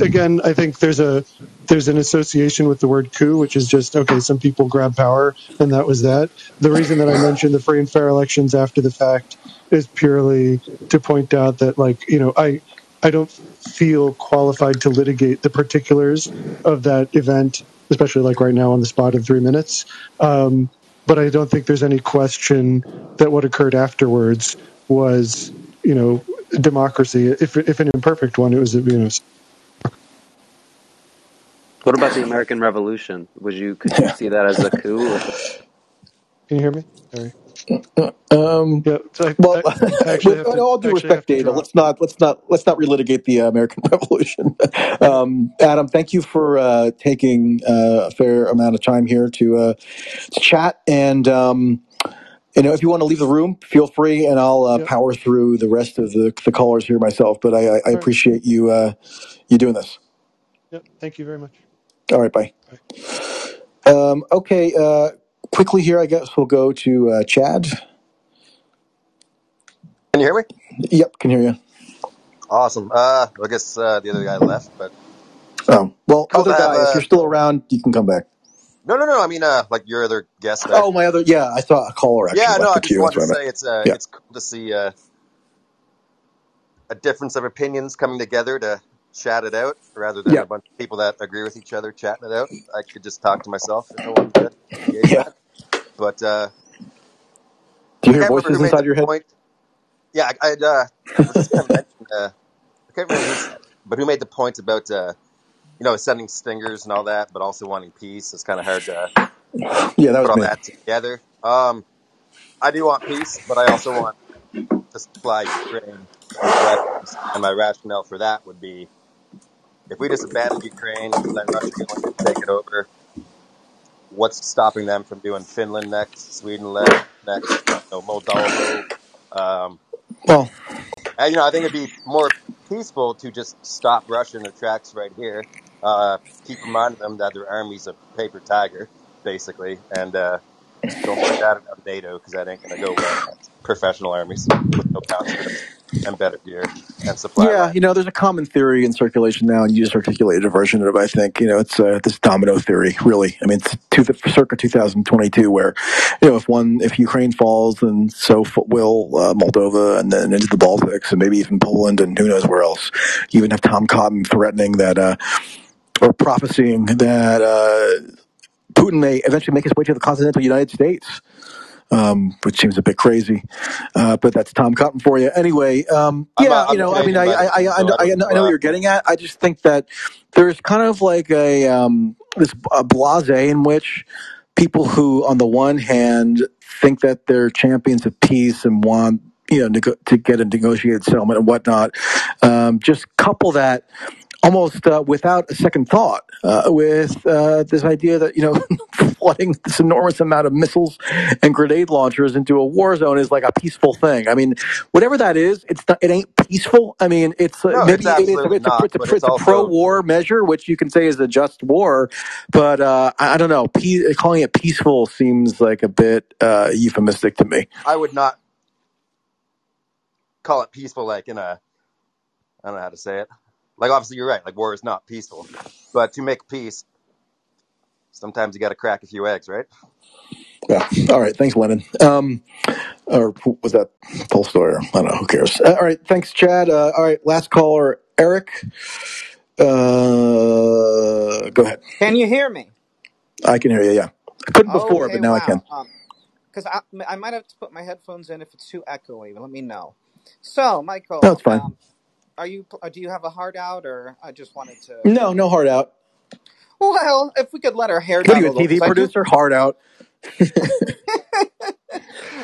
Again, I think there's a there's an association with the word coup, which is just okay. Some people grab power, and that was that. The reason that I mentioned the free and fair elections after the fact is purely to point out that, like, you know, I I don't feel qualified to litigate the particulars of that event especially like right now on the spot in three minutes. Um, but I don't think there's any question that what occurred afterwards was, you know, democracy. If if an imperfect one, it was, you know. What about the American Revolution? Would you could you see that as a coup? Can you hear me? Sorry. Um, Yeah. So I, well, I, I actually (laughs) with have to, all due actually respect, have to Data, drop. let's not let's not let's not relitigate the uh, American (laughs) Revolution. um, Adam, thank you for uh, taking uh, a fair amount of time here to uh, to chat. And um, you know, if you want to leave the room, feel free, and I'll uh, Yep. power through the rest of the, the callers here myself. But I, I, I All right. appreciate you uh, you doing this. Yep. Thank you very much. All right, bye. Um, okay, uh, quickly here, I guess we'll go to uh, Chad. Can you hear me? Yep, can hear you. Awesome. Uh, I guess uh, the other guy left, but Oh, well, cool other to have. guy, if Uh, you're still around, you can come back. no, no, no. I mean, uh, like your other guest there. Oh, my other, yeah, I saw a caller actually Yeah, no. I just queue. Wanted to what I meant. say it's uh, Yeah. it's cool to see uh, a difference of opinions coming together to chat it out, rather than Yeah, a bunch of people that agree with each other chatting it out. I could just talk to myself if I engage yeah. (laughs) But uh, Do you hear voices inside your head? point. Yeah, I, I'd, uh, I was just going (laughs) to mention. Uh, I can't remember who said, but who made the point about uh, you know sending stingers and all that, but also wanting peace. It's kind of hard to Yeah, that put was all me. that together. Um, I do want peace, but I also want to supply Ukraine. And my rationale for that would be if we just abandon Ukraine and let Russia take it over, what's stopping them from doing Finland next, Sweden le- next, you know, Moldova? Um, Well, and, you know, I think it'd be more peaceful to just stop Russia in their tracks right here. Uh, keep reminding them that their army's a paper tiger, basically, and uh, don't put that on NATO because that ain't gonna go well. Professional armies with no conscripts and better gear and supply yeah, you know, there's a common theory in circulation now, and you just articulated a version of it. I think you know it's uh, this domino theory. Really, I mean, it's to the, circa 2022, where you know if one if Ukraine falls, then so will uh, Moldova, and then into the Baltics, and maybe even Poland, and who knows where else. You even have Tom Cotton threatening that, uh, or prophesying that uh, Putin may eventually make his way to the continental United States. Um, which seems a bit crazy, uh, but that's Tom Cotton for you. Anyway, um, I'm yeah, you I'm know, I mean, Canadian I, I, I, I, so I I don't know I know. know what Uh, you're getting at. I just think that there's kind of like a um, this a blase in which people who, on the one hand, think that they're champions of peace and want you know nego- to get a negotiated settlement and whatnot, um, just couple that almost uh, without a second thought uh, with uh, this idea that you know (laughs) flooding this enormous amount of missiles and grenade launchers into a war zone is like a peaceful thing. I mean, whatever that is, it's not. It ain't peaceful. I mean, it's uh, no, maybe it's it, it's, it's, a, it's, a, it's it's a pro-war measure, which you can say is a just war, but uh, I, I don't know. Pe- calling it peaceful seems like a bit uh, euphemistic to me. I would not call it peaceful like in a I don't know how to say it. Like obviously you're right. Like war is not peaceful, but to make peace, sometimes you got to crack a few eggs, right? Yeah. All right. Thanks, Lenin. Um, or was that Tolstoy? Or, I don't know. Who cares? Uh, all right. Thanks, Chad. Uh, all right. Last caller, Eric. Uh, go ahead. Can you hear me? I can hear you. Yeah. I couldn't before, Okay, but now I can. wow. Um, because I, I might have to put my headphones in if it's too echoey. But let me know. So, Michael, No, fine. um, are you? uh, Do you have a heart out, or I just wanted to? No, no hard out. Well, if we could let our hair What are down you, a a little, TV 'cause I do. producer? Hard out. (laughs)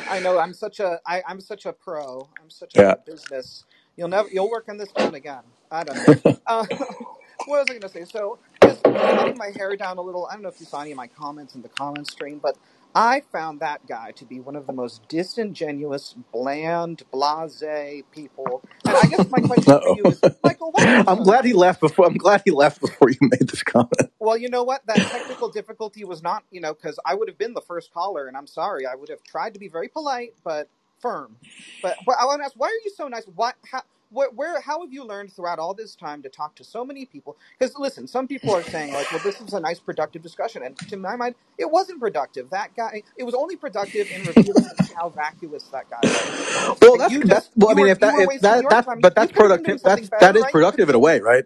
I know I'm such a I, I'm such a pro. I'm such Yeah. a business. You'll never you'll work in this town again. I don't know. (laughs) Uh, (laughs) what was I going to say? So just letting my hair down a little. I don't know if you saw any of my comments in the comment stream, but I found that guy to be one of the most disingenuous, bland, blasé people. And I guess my question for you is, Michael, you (laughs) I'm glad he left before. I'm glad he left before you made this comment. Well, you know what? That technical difficulty was not, you know, because I would have been the first caller, and I'm sorry. I would have tried to be very polite but firm. But but I want to ask, why are you so nice? Why? How? Where, where? How have you learned throughout all this time to talk to so many people? Because listen, some people are saying like, "Well, this is a nice, productive discussion," and to my mind, it wasn't productive. That guy, it was only productive in revealing how vacuous that guy was. Well, that's you that's. just, Well, I mean, were, if that, if that that's time. but that's could have been doing productive. That's better, that is right? Productive in a way, right?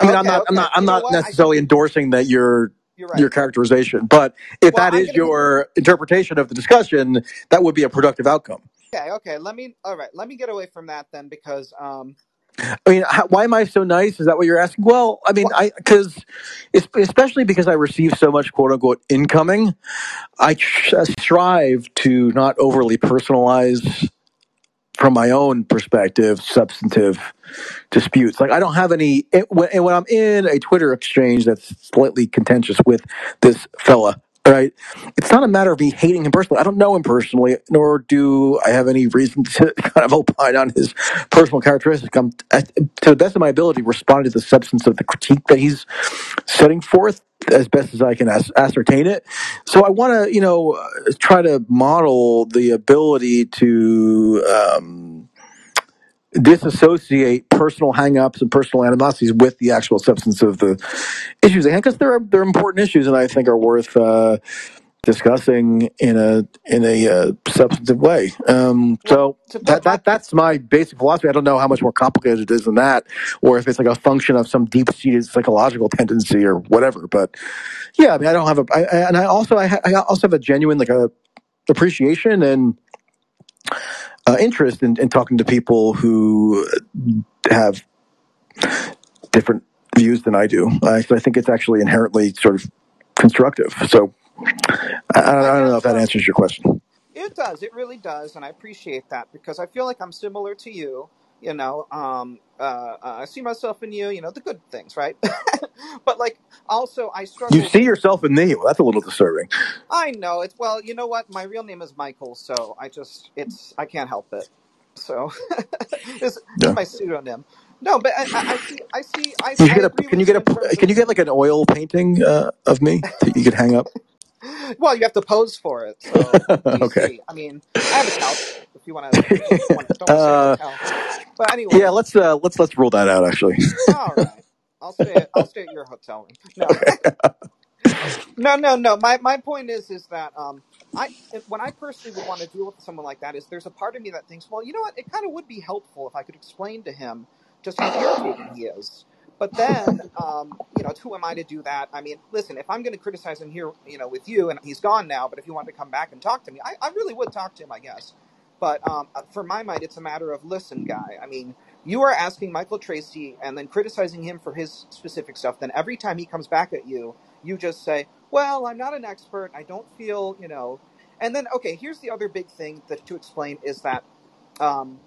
I mean, I'm Okay, not, I'm not, I'm You not necessarily think endorsing that your you're your characterization, but if Well, that I'm is your interpretation of the discussion, that would be a productive outcome. Okay. Okay, let me. All right, let me get away from that then, because um, I mean, how, why am I so nice? Is that what you're asking? Well, I mean, I because especially because I receive so much quote unquote incoming, I strive to not overly personalize from my own perspective substantive disputes. Like I don't have any, and when I'm in a Twitter exchange that's slightly contentious with this fella, right? It's not a matter of me hating him personally. I don't know him personally, nor do I have any reason to (laughs) kind of opine on his personal characteristics. I'm, to the best of my ability, responding to the substance of the critique that he's setting forth as best as I can as- ascertain it. So I want to, you know, try to model the ability to. Um, disassociate personal hangups and personal animosities with the actual substance of the issues because they're they're important issues and I think are worth uh, discussing in a in a uh, substantive way. Um, well, so to that that that's my basic philosophy. I don't know how much more complicated it is than that, or if it's like a function of some deep seated psychological tendency or whatever. But yeah, I mean, I don't have a, I, I- and I also I, ha- I also have a genuine like a appreciation and uh, interest in, in talking to people who have different views than I do. I, so I think it's actually inherently sort of constructive. So I, I don't know if that answers your question. it does. It really does, and I appreciate that because I feel like I'm similar to you. You know, um, uh, uh, I see myself in you. You know, the good things, right? (laughs) but like, also, I struggle. You see yourself in me. Well, that's a little disturbing. I know it's well. You know what? My real name is Michael, so I just it's I can't help it. So (laughs) this, this Yeah. is my pseudonym. No, but I, I I see. I see. I, You I get a. Can you get a? Can you get like an oil painting uh, of me that you could hang up? (laughs) Well, you have to pose for it. So (laughs) okay. DC. I mean, I have a couch. If you want to, don't want don't want to stay at a uh. But yeah. Let's uh, let's let's rule that out. Actually. all right. I'll stay. At, I'll stay at your hotel room. No, no, no, no. My my point is is that um I if, when I personally would want to deal with someone like that is there's a part of me that thinks well you know what it kind of would be helpful if I could explain to him just how irritating he is. But then um you know who am I to do that? I mean listen if I'm going to criticize him here you know with you and he's gone now but if you wanted to come back and talk to me I, I really would talk to him I guess. But um, for my mind, it's a matter of listen, guy. I mean, you are asking Michael Tracey and then criticizing him for his specific stuff. Then every time he comes back at you, you just say, "Well, I'm not an expert. I don't feel, you know." And then, okay, here's the other big thing that to explain is that um,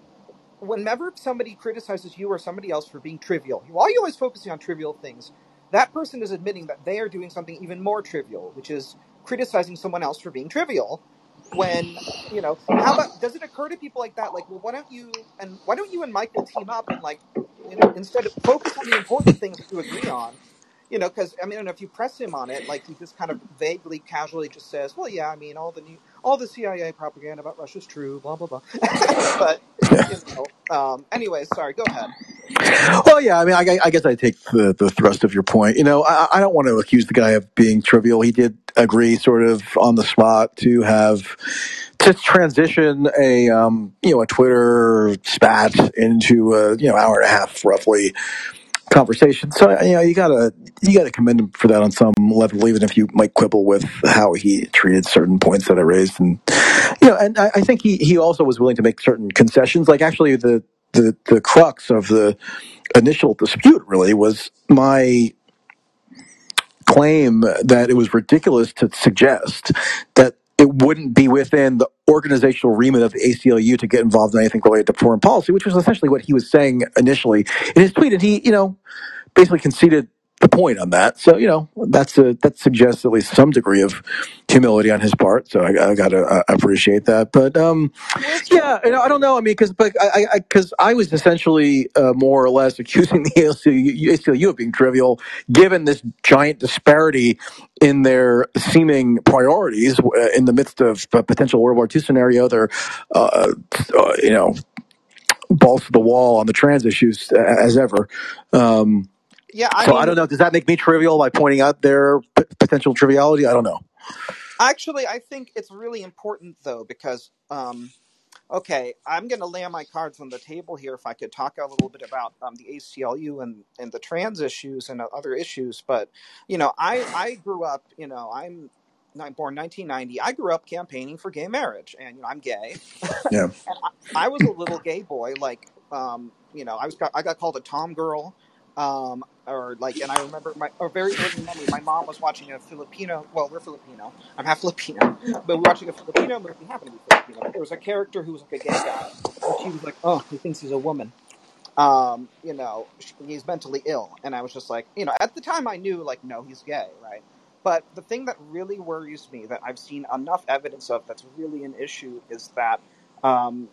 whenever somebody criticizes you or somebody else for being trivial, while you're always focusing on trivial things, that person is admitting that they are doing something even more trivial, which is criticizing someone else for being trivial. When you know, how about does it occur to people like that? Like, well, why don't you and why don't you and Michael team up and like, you know, instead of focus on the important things to agree on, you know, because I mean, if you press him on it, like he just kind of vaguely, casually just says, "Well, yeah, I mean, all the new, all the CIA propaganda about Russia's true, blah blah blah." (laughs) but you know, um, anyway, sorry, go ahead. Well, yeah. I mean, I, I guess I take the, the thrust of your point. You know, I, I don't want to accuse the guy of being trivial. He did agree, sort of on the spot, to have to transition a um, you know a Twitter spat into a you know hour and a half roughly conversation. So you know you gotta you gotta commend him for that on some level, even if you might quibble with how he treated certain points that I raised. And you know, and I, I think he he also was willing to make certain concessions. Like actually, the the the crux of the initial dispute really was my claim that it was ridiculous to suggest that it wouldn't be within the organizational remit of the ACLU to get involved in anything related to foreign policy, which was essentially what he was saying initially in his tweet. And he, you know, basically conceded the point on that. So, you know, that's a, that suggests at least some degree of humility on his part. So I, I got to uh, appreciate that. But, um, yeah, you know, I don't know. I mean, because but I, because I was essentially uh, more or less accusing the ACLU, ACLU of being trivial, given this giant disparity in their seeming priorities uh, in the midst of a potential World War II scenario. They're, uh, uh, you know, balls to the wall on the trans issues as ever. Um, yeah, I so I don't know. Does that make me trivial by pointing out their p- potential triviality? I don't know. actually, I think it's really important though because um, Okay, I'm going to lay my cards on the table here. If I could talk a little bit about um, the ACLU and, and the trans issues and other issues, but you know, I I grew up. You know, I'm born 1990. I grew up campaigning for gay marriage, and you know, I'm gay. Yeah. (laughs) I, I was a little gay boy. Like, um, you know, I was got, I got called a tom girl. Um, or like, and I remember my a very early memory. My mom was watching a Filipino. Well, we're Filipino. I'm half Filipino, but we're watching a Filipino movie. Happened to be Filipino. But there was a character who was like a gay guy, and she was like, "Oh, he thinks he's a woman." Um, you know, he's mentally ill, and I was just like, you know, at the time I knew like, no, he's gay, right? But the thing that really worries me that I've seen enough evidence of that's really an issue is that um,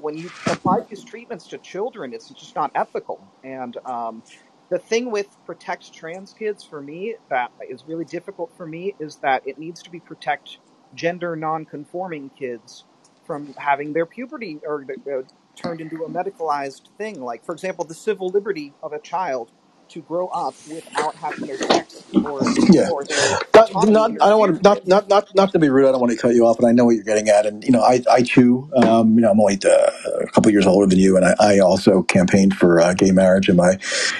when you apply these treatments to children, it's just not ethical. And um, the thing with protect trans kids for me that is really difficult for me is that it needs to be protect gender non-conforming kids from having their puberty or uh, turned into a medicalized thing. Like, for example, the civil liberty of a child to grow up without having their sex or Yeah. or their Not, autonomy not, I don't want to, not, with. not, not, not to be rude. I don't want to cut you off, but I know what you're getting at. And, you know, I, I too, um, you know, I'm only uh, a couple years older than you, and I, I also campaigned for uh, gay marriage in my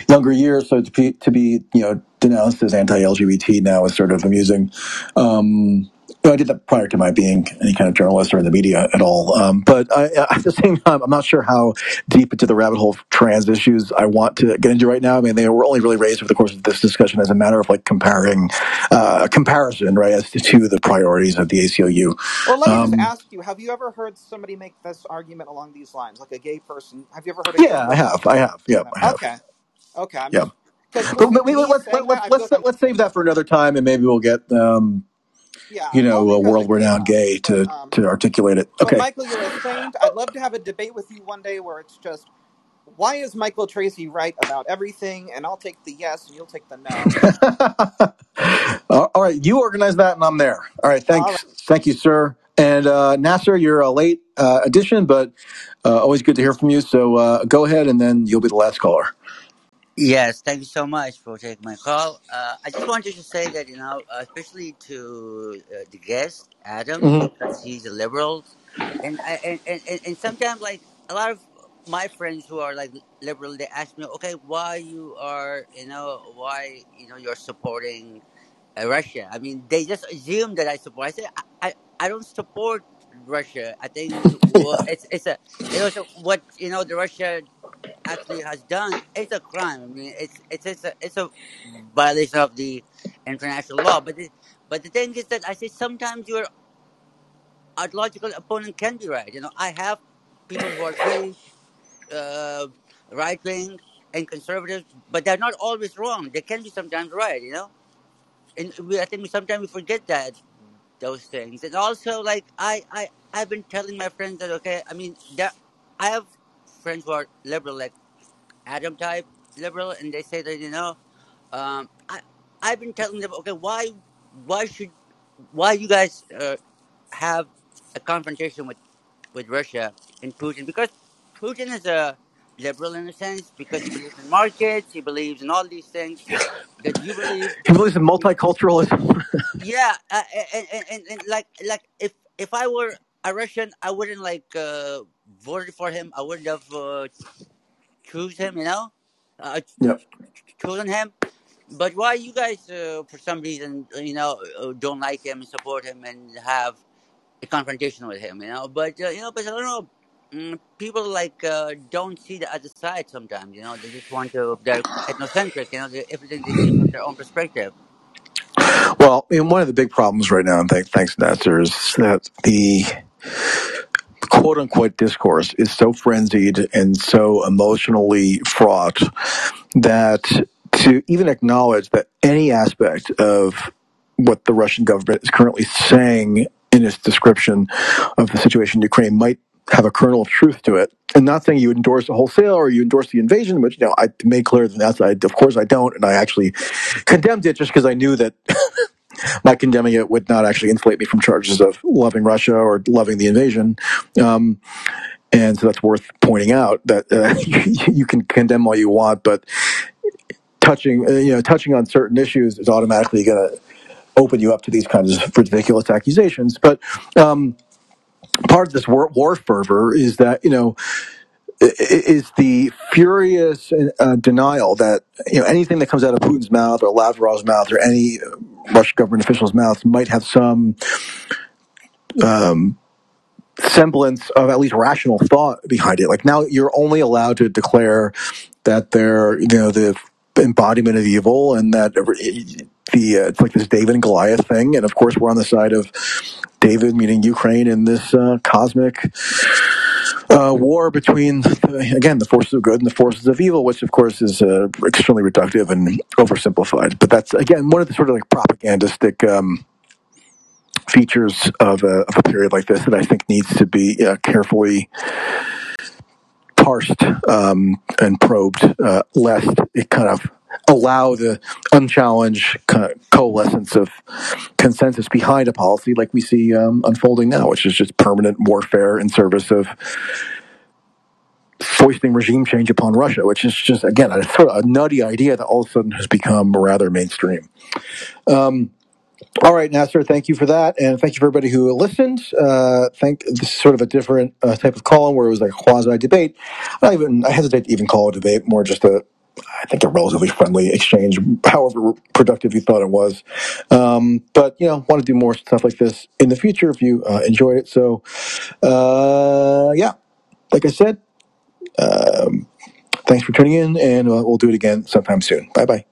younger years. So to be, to be, you know, denounced as anti-LGBT now is sort of amusing. Um, I did that prior to my being any kind of journalist or in the media at all. Um, but I, at the same time, I'm not sure how deep into the rabbit hole of trans issues I want to get into right now. I mean, they were only really raised over the course of this discussion as a matter of like comparing, uh, comparison, right, as to, to the priorities of the ACLU. Or let me just Um, ask you: Have you ever heard somebody make this argument along these lines, like a gay person? Have you ever heard a gay yeah, I person? have. I have. Yeah, I have. Okay, okay. I'm Yeah. just because But, me, but wait, me let's, saying let, that, I let's, like I'm let's save that for another time and maybe we'll get, um, yeah, you know, a world renowned gay to, um, to articulate it. Okay. Michael, you're a saint. I'd love to have a debate with you one day where it's just why is Michael Tracey right about everything, and I'll take the yes and you'll take the no. (laughs) all right, you organize that, and I'm there. All right, All right. thanks, thank you, sir. And uh, Nasser, you're a late uh, addition, but uh, always good to hear from you. So uh, go ahead, and then you'll be the last caller. Yes, thank you so much for taking my call. Uh, I just wanted to say that, you know, uh, especially to uh, the guest, Adam, hmm because he's a liberal. And, I, and, and, and and sometimes, like, a lot of my friends who are, like, liberal, they ask me, okay, why you are, you know, why, you know, you're supporting uh, Russia. I mean, they just assume that I support. I say, I, I, I don't support Russia. I think (laughs) well, it's, it's a, you know, so what, you know, the Russia actually has done it's a crime. I mean, it's it's it's a it's a violation of the international law. But it, but the thing is that I say sometimes your ideological opponent can be right. You know, I have people who are very uh, right wing and conservative, but they're not always wrong. They can be sometimes right. You know, and we I think sometimes we forget that those things. And also, like I I I've been telling my friends that okay, I mean, there I have friends who are liberal, like Adam type liberal, and they say that you know, um, I I've been telling them, okay, why why should why you guys uh, have a confrontation with with Russia and Putin? Because Putin is a liberal in a sense because he believes in markets, he believes in all these things that you believe. He believes in multiculturalism. (laughs) Yeah, uh, and, and, and, and like like if if I were a Russian, I wouldn't like uh, voted for him. I wouldn't have uh, choose him. You know, uh, yep. chosen him. But why you guys, uh, for some reason, you know, uh, don't like him and support him and have a confrontation with him? You know, but uh, you know, but I don't know. Mm, people like uh, don't see the other side sometimes. You know, they just want to. They're ethnocentric. You know, they, everything they see from their own perspective. Well, I mean, one of the big problems right now, and thanks, thanks, Nasser, is that the quote unquote discourse is so frenzied and so emotionally fraught that to even acknowledge that any aspect of what the Russian government is currently saying in its description of the situation in Ukraine might have a kernel of truth to it. And not saying you endorse the wholesale or you endorse the invasion, which you know I made clear that that's I, of course I don't, and I actually condemned it just because I knew that (laughs) my condemning it would not actually insulate me from charges of loving Russia or loving the invasion. Um, and so that's worth pointing out that uh, (laughs) you, can condemn all you want, but touching uh, you know touching on certain issues is automatically going to open you up to these kinds of ridiculous accusations. But um, part of this war, war fervor is that you know is the furious uh, denial that you know anything that comes out of Putin's mouth or Lavrov's mouth or any Russian government official's mouth might have some um, semblance of at least rational thought behind it. Like now, you're only allowed to declare that they're you know the embodiment of evil and that the uh, it's like this David and Goliath thing, and of course we're on the side of David, meaning Ukraine, in this uh, cosmic uh, war between, again, the forces of good and the forces of evil, which of course is uh, extremely reductive and oversimplified. But that's again one of the sort of like propagandistic um, features of a, of a period like this that I think needs to be uh, carefully parsed um, and probed, uh, lest it kind of allow the unchallenged coalescence of consensus behind a policy like we see um, unfolding now, which is just permanent warfare in service of foisting regime change upon Russia, which is just again a sort of a nutty idea that all of a sudden has become rather mainstream. Um, all right, Nasser, thank you for that, and thank you for everybody who listened. Uh, thank this is sort of a different uh, type of column where it was like a quasi debate. I even I hesitate to even call it a debate, more just a I think a relatively friendly exchange, however productive you thought it was. Um, but you know, want to do more stuff like this in the future if you uh, enjoyed it. So, uh, yeah, like I said, um, thanks for tuning in, and uh, we'll do it again sometime soon. Bye bye.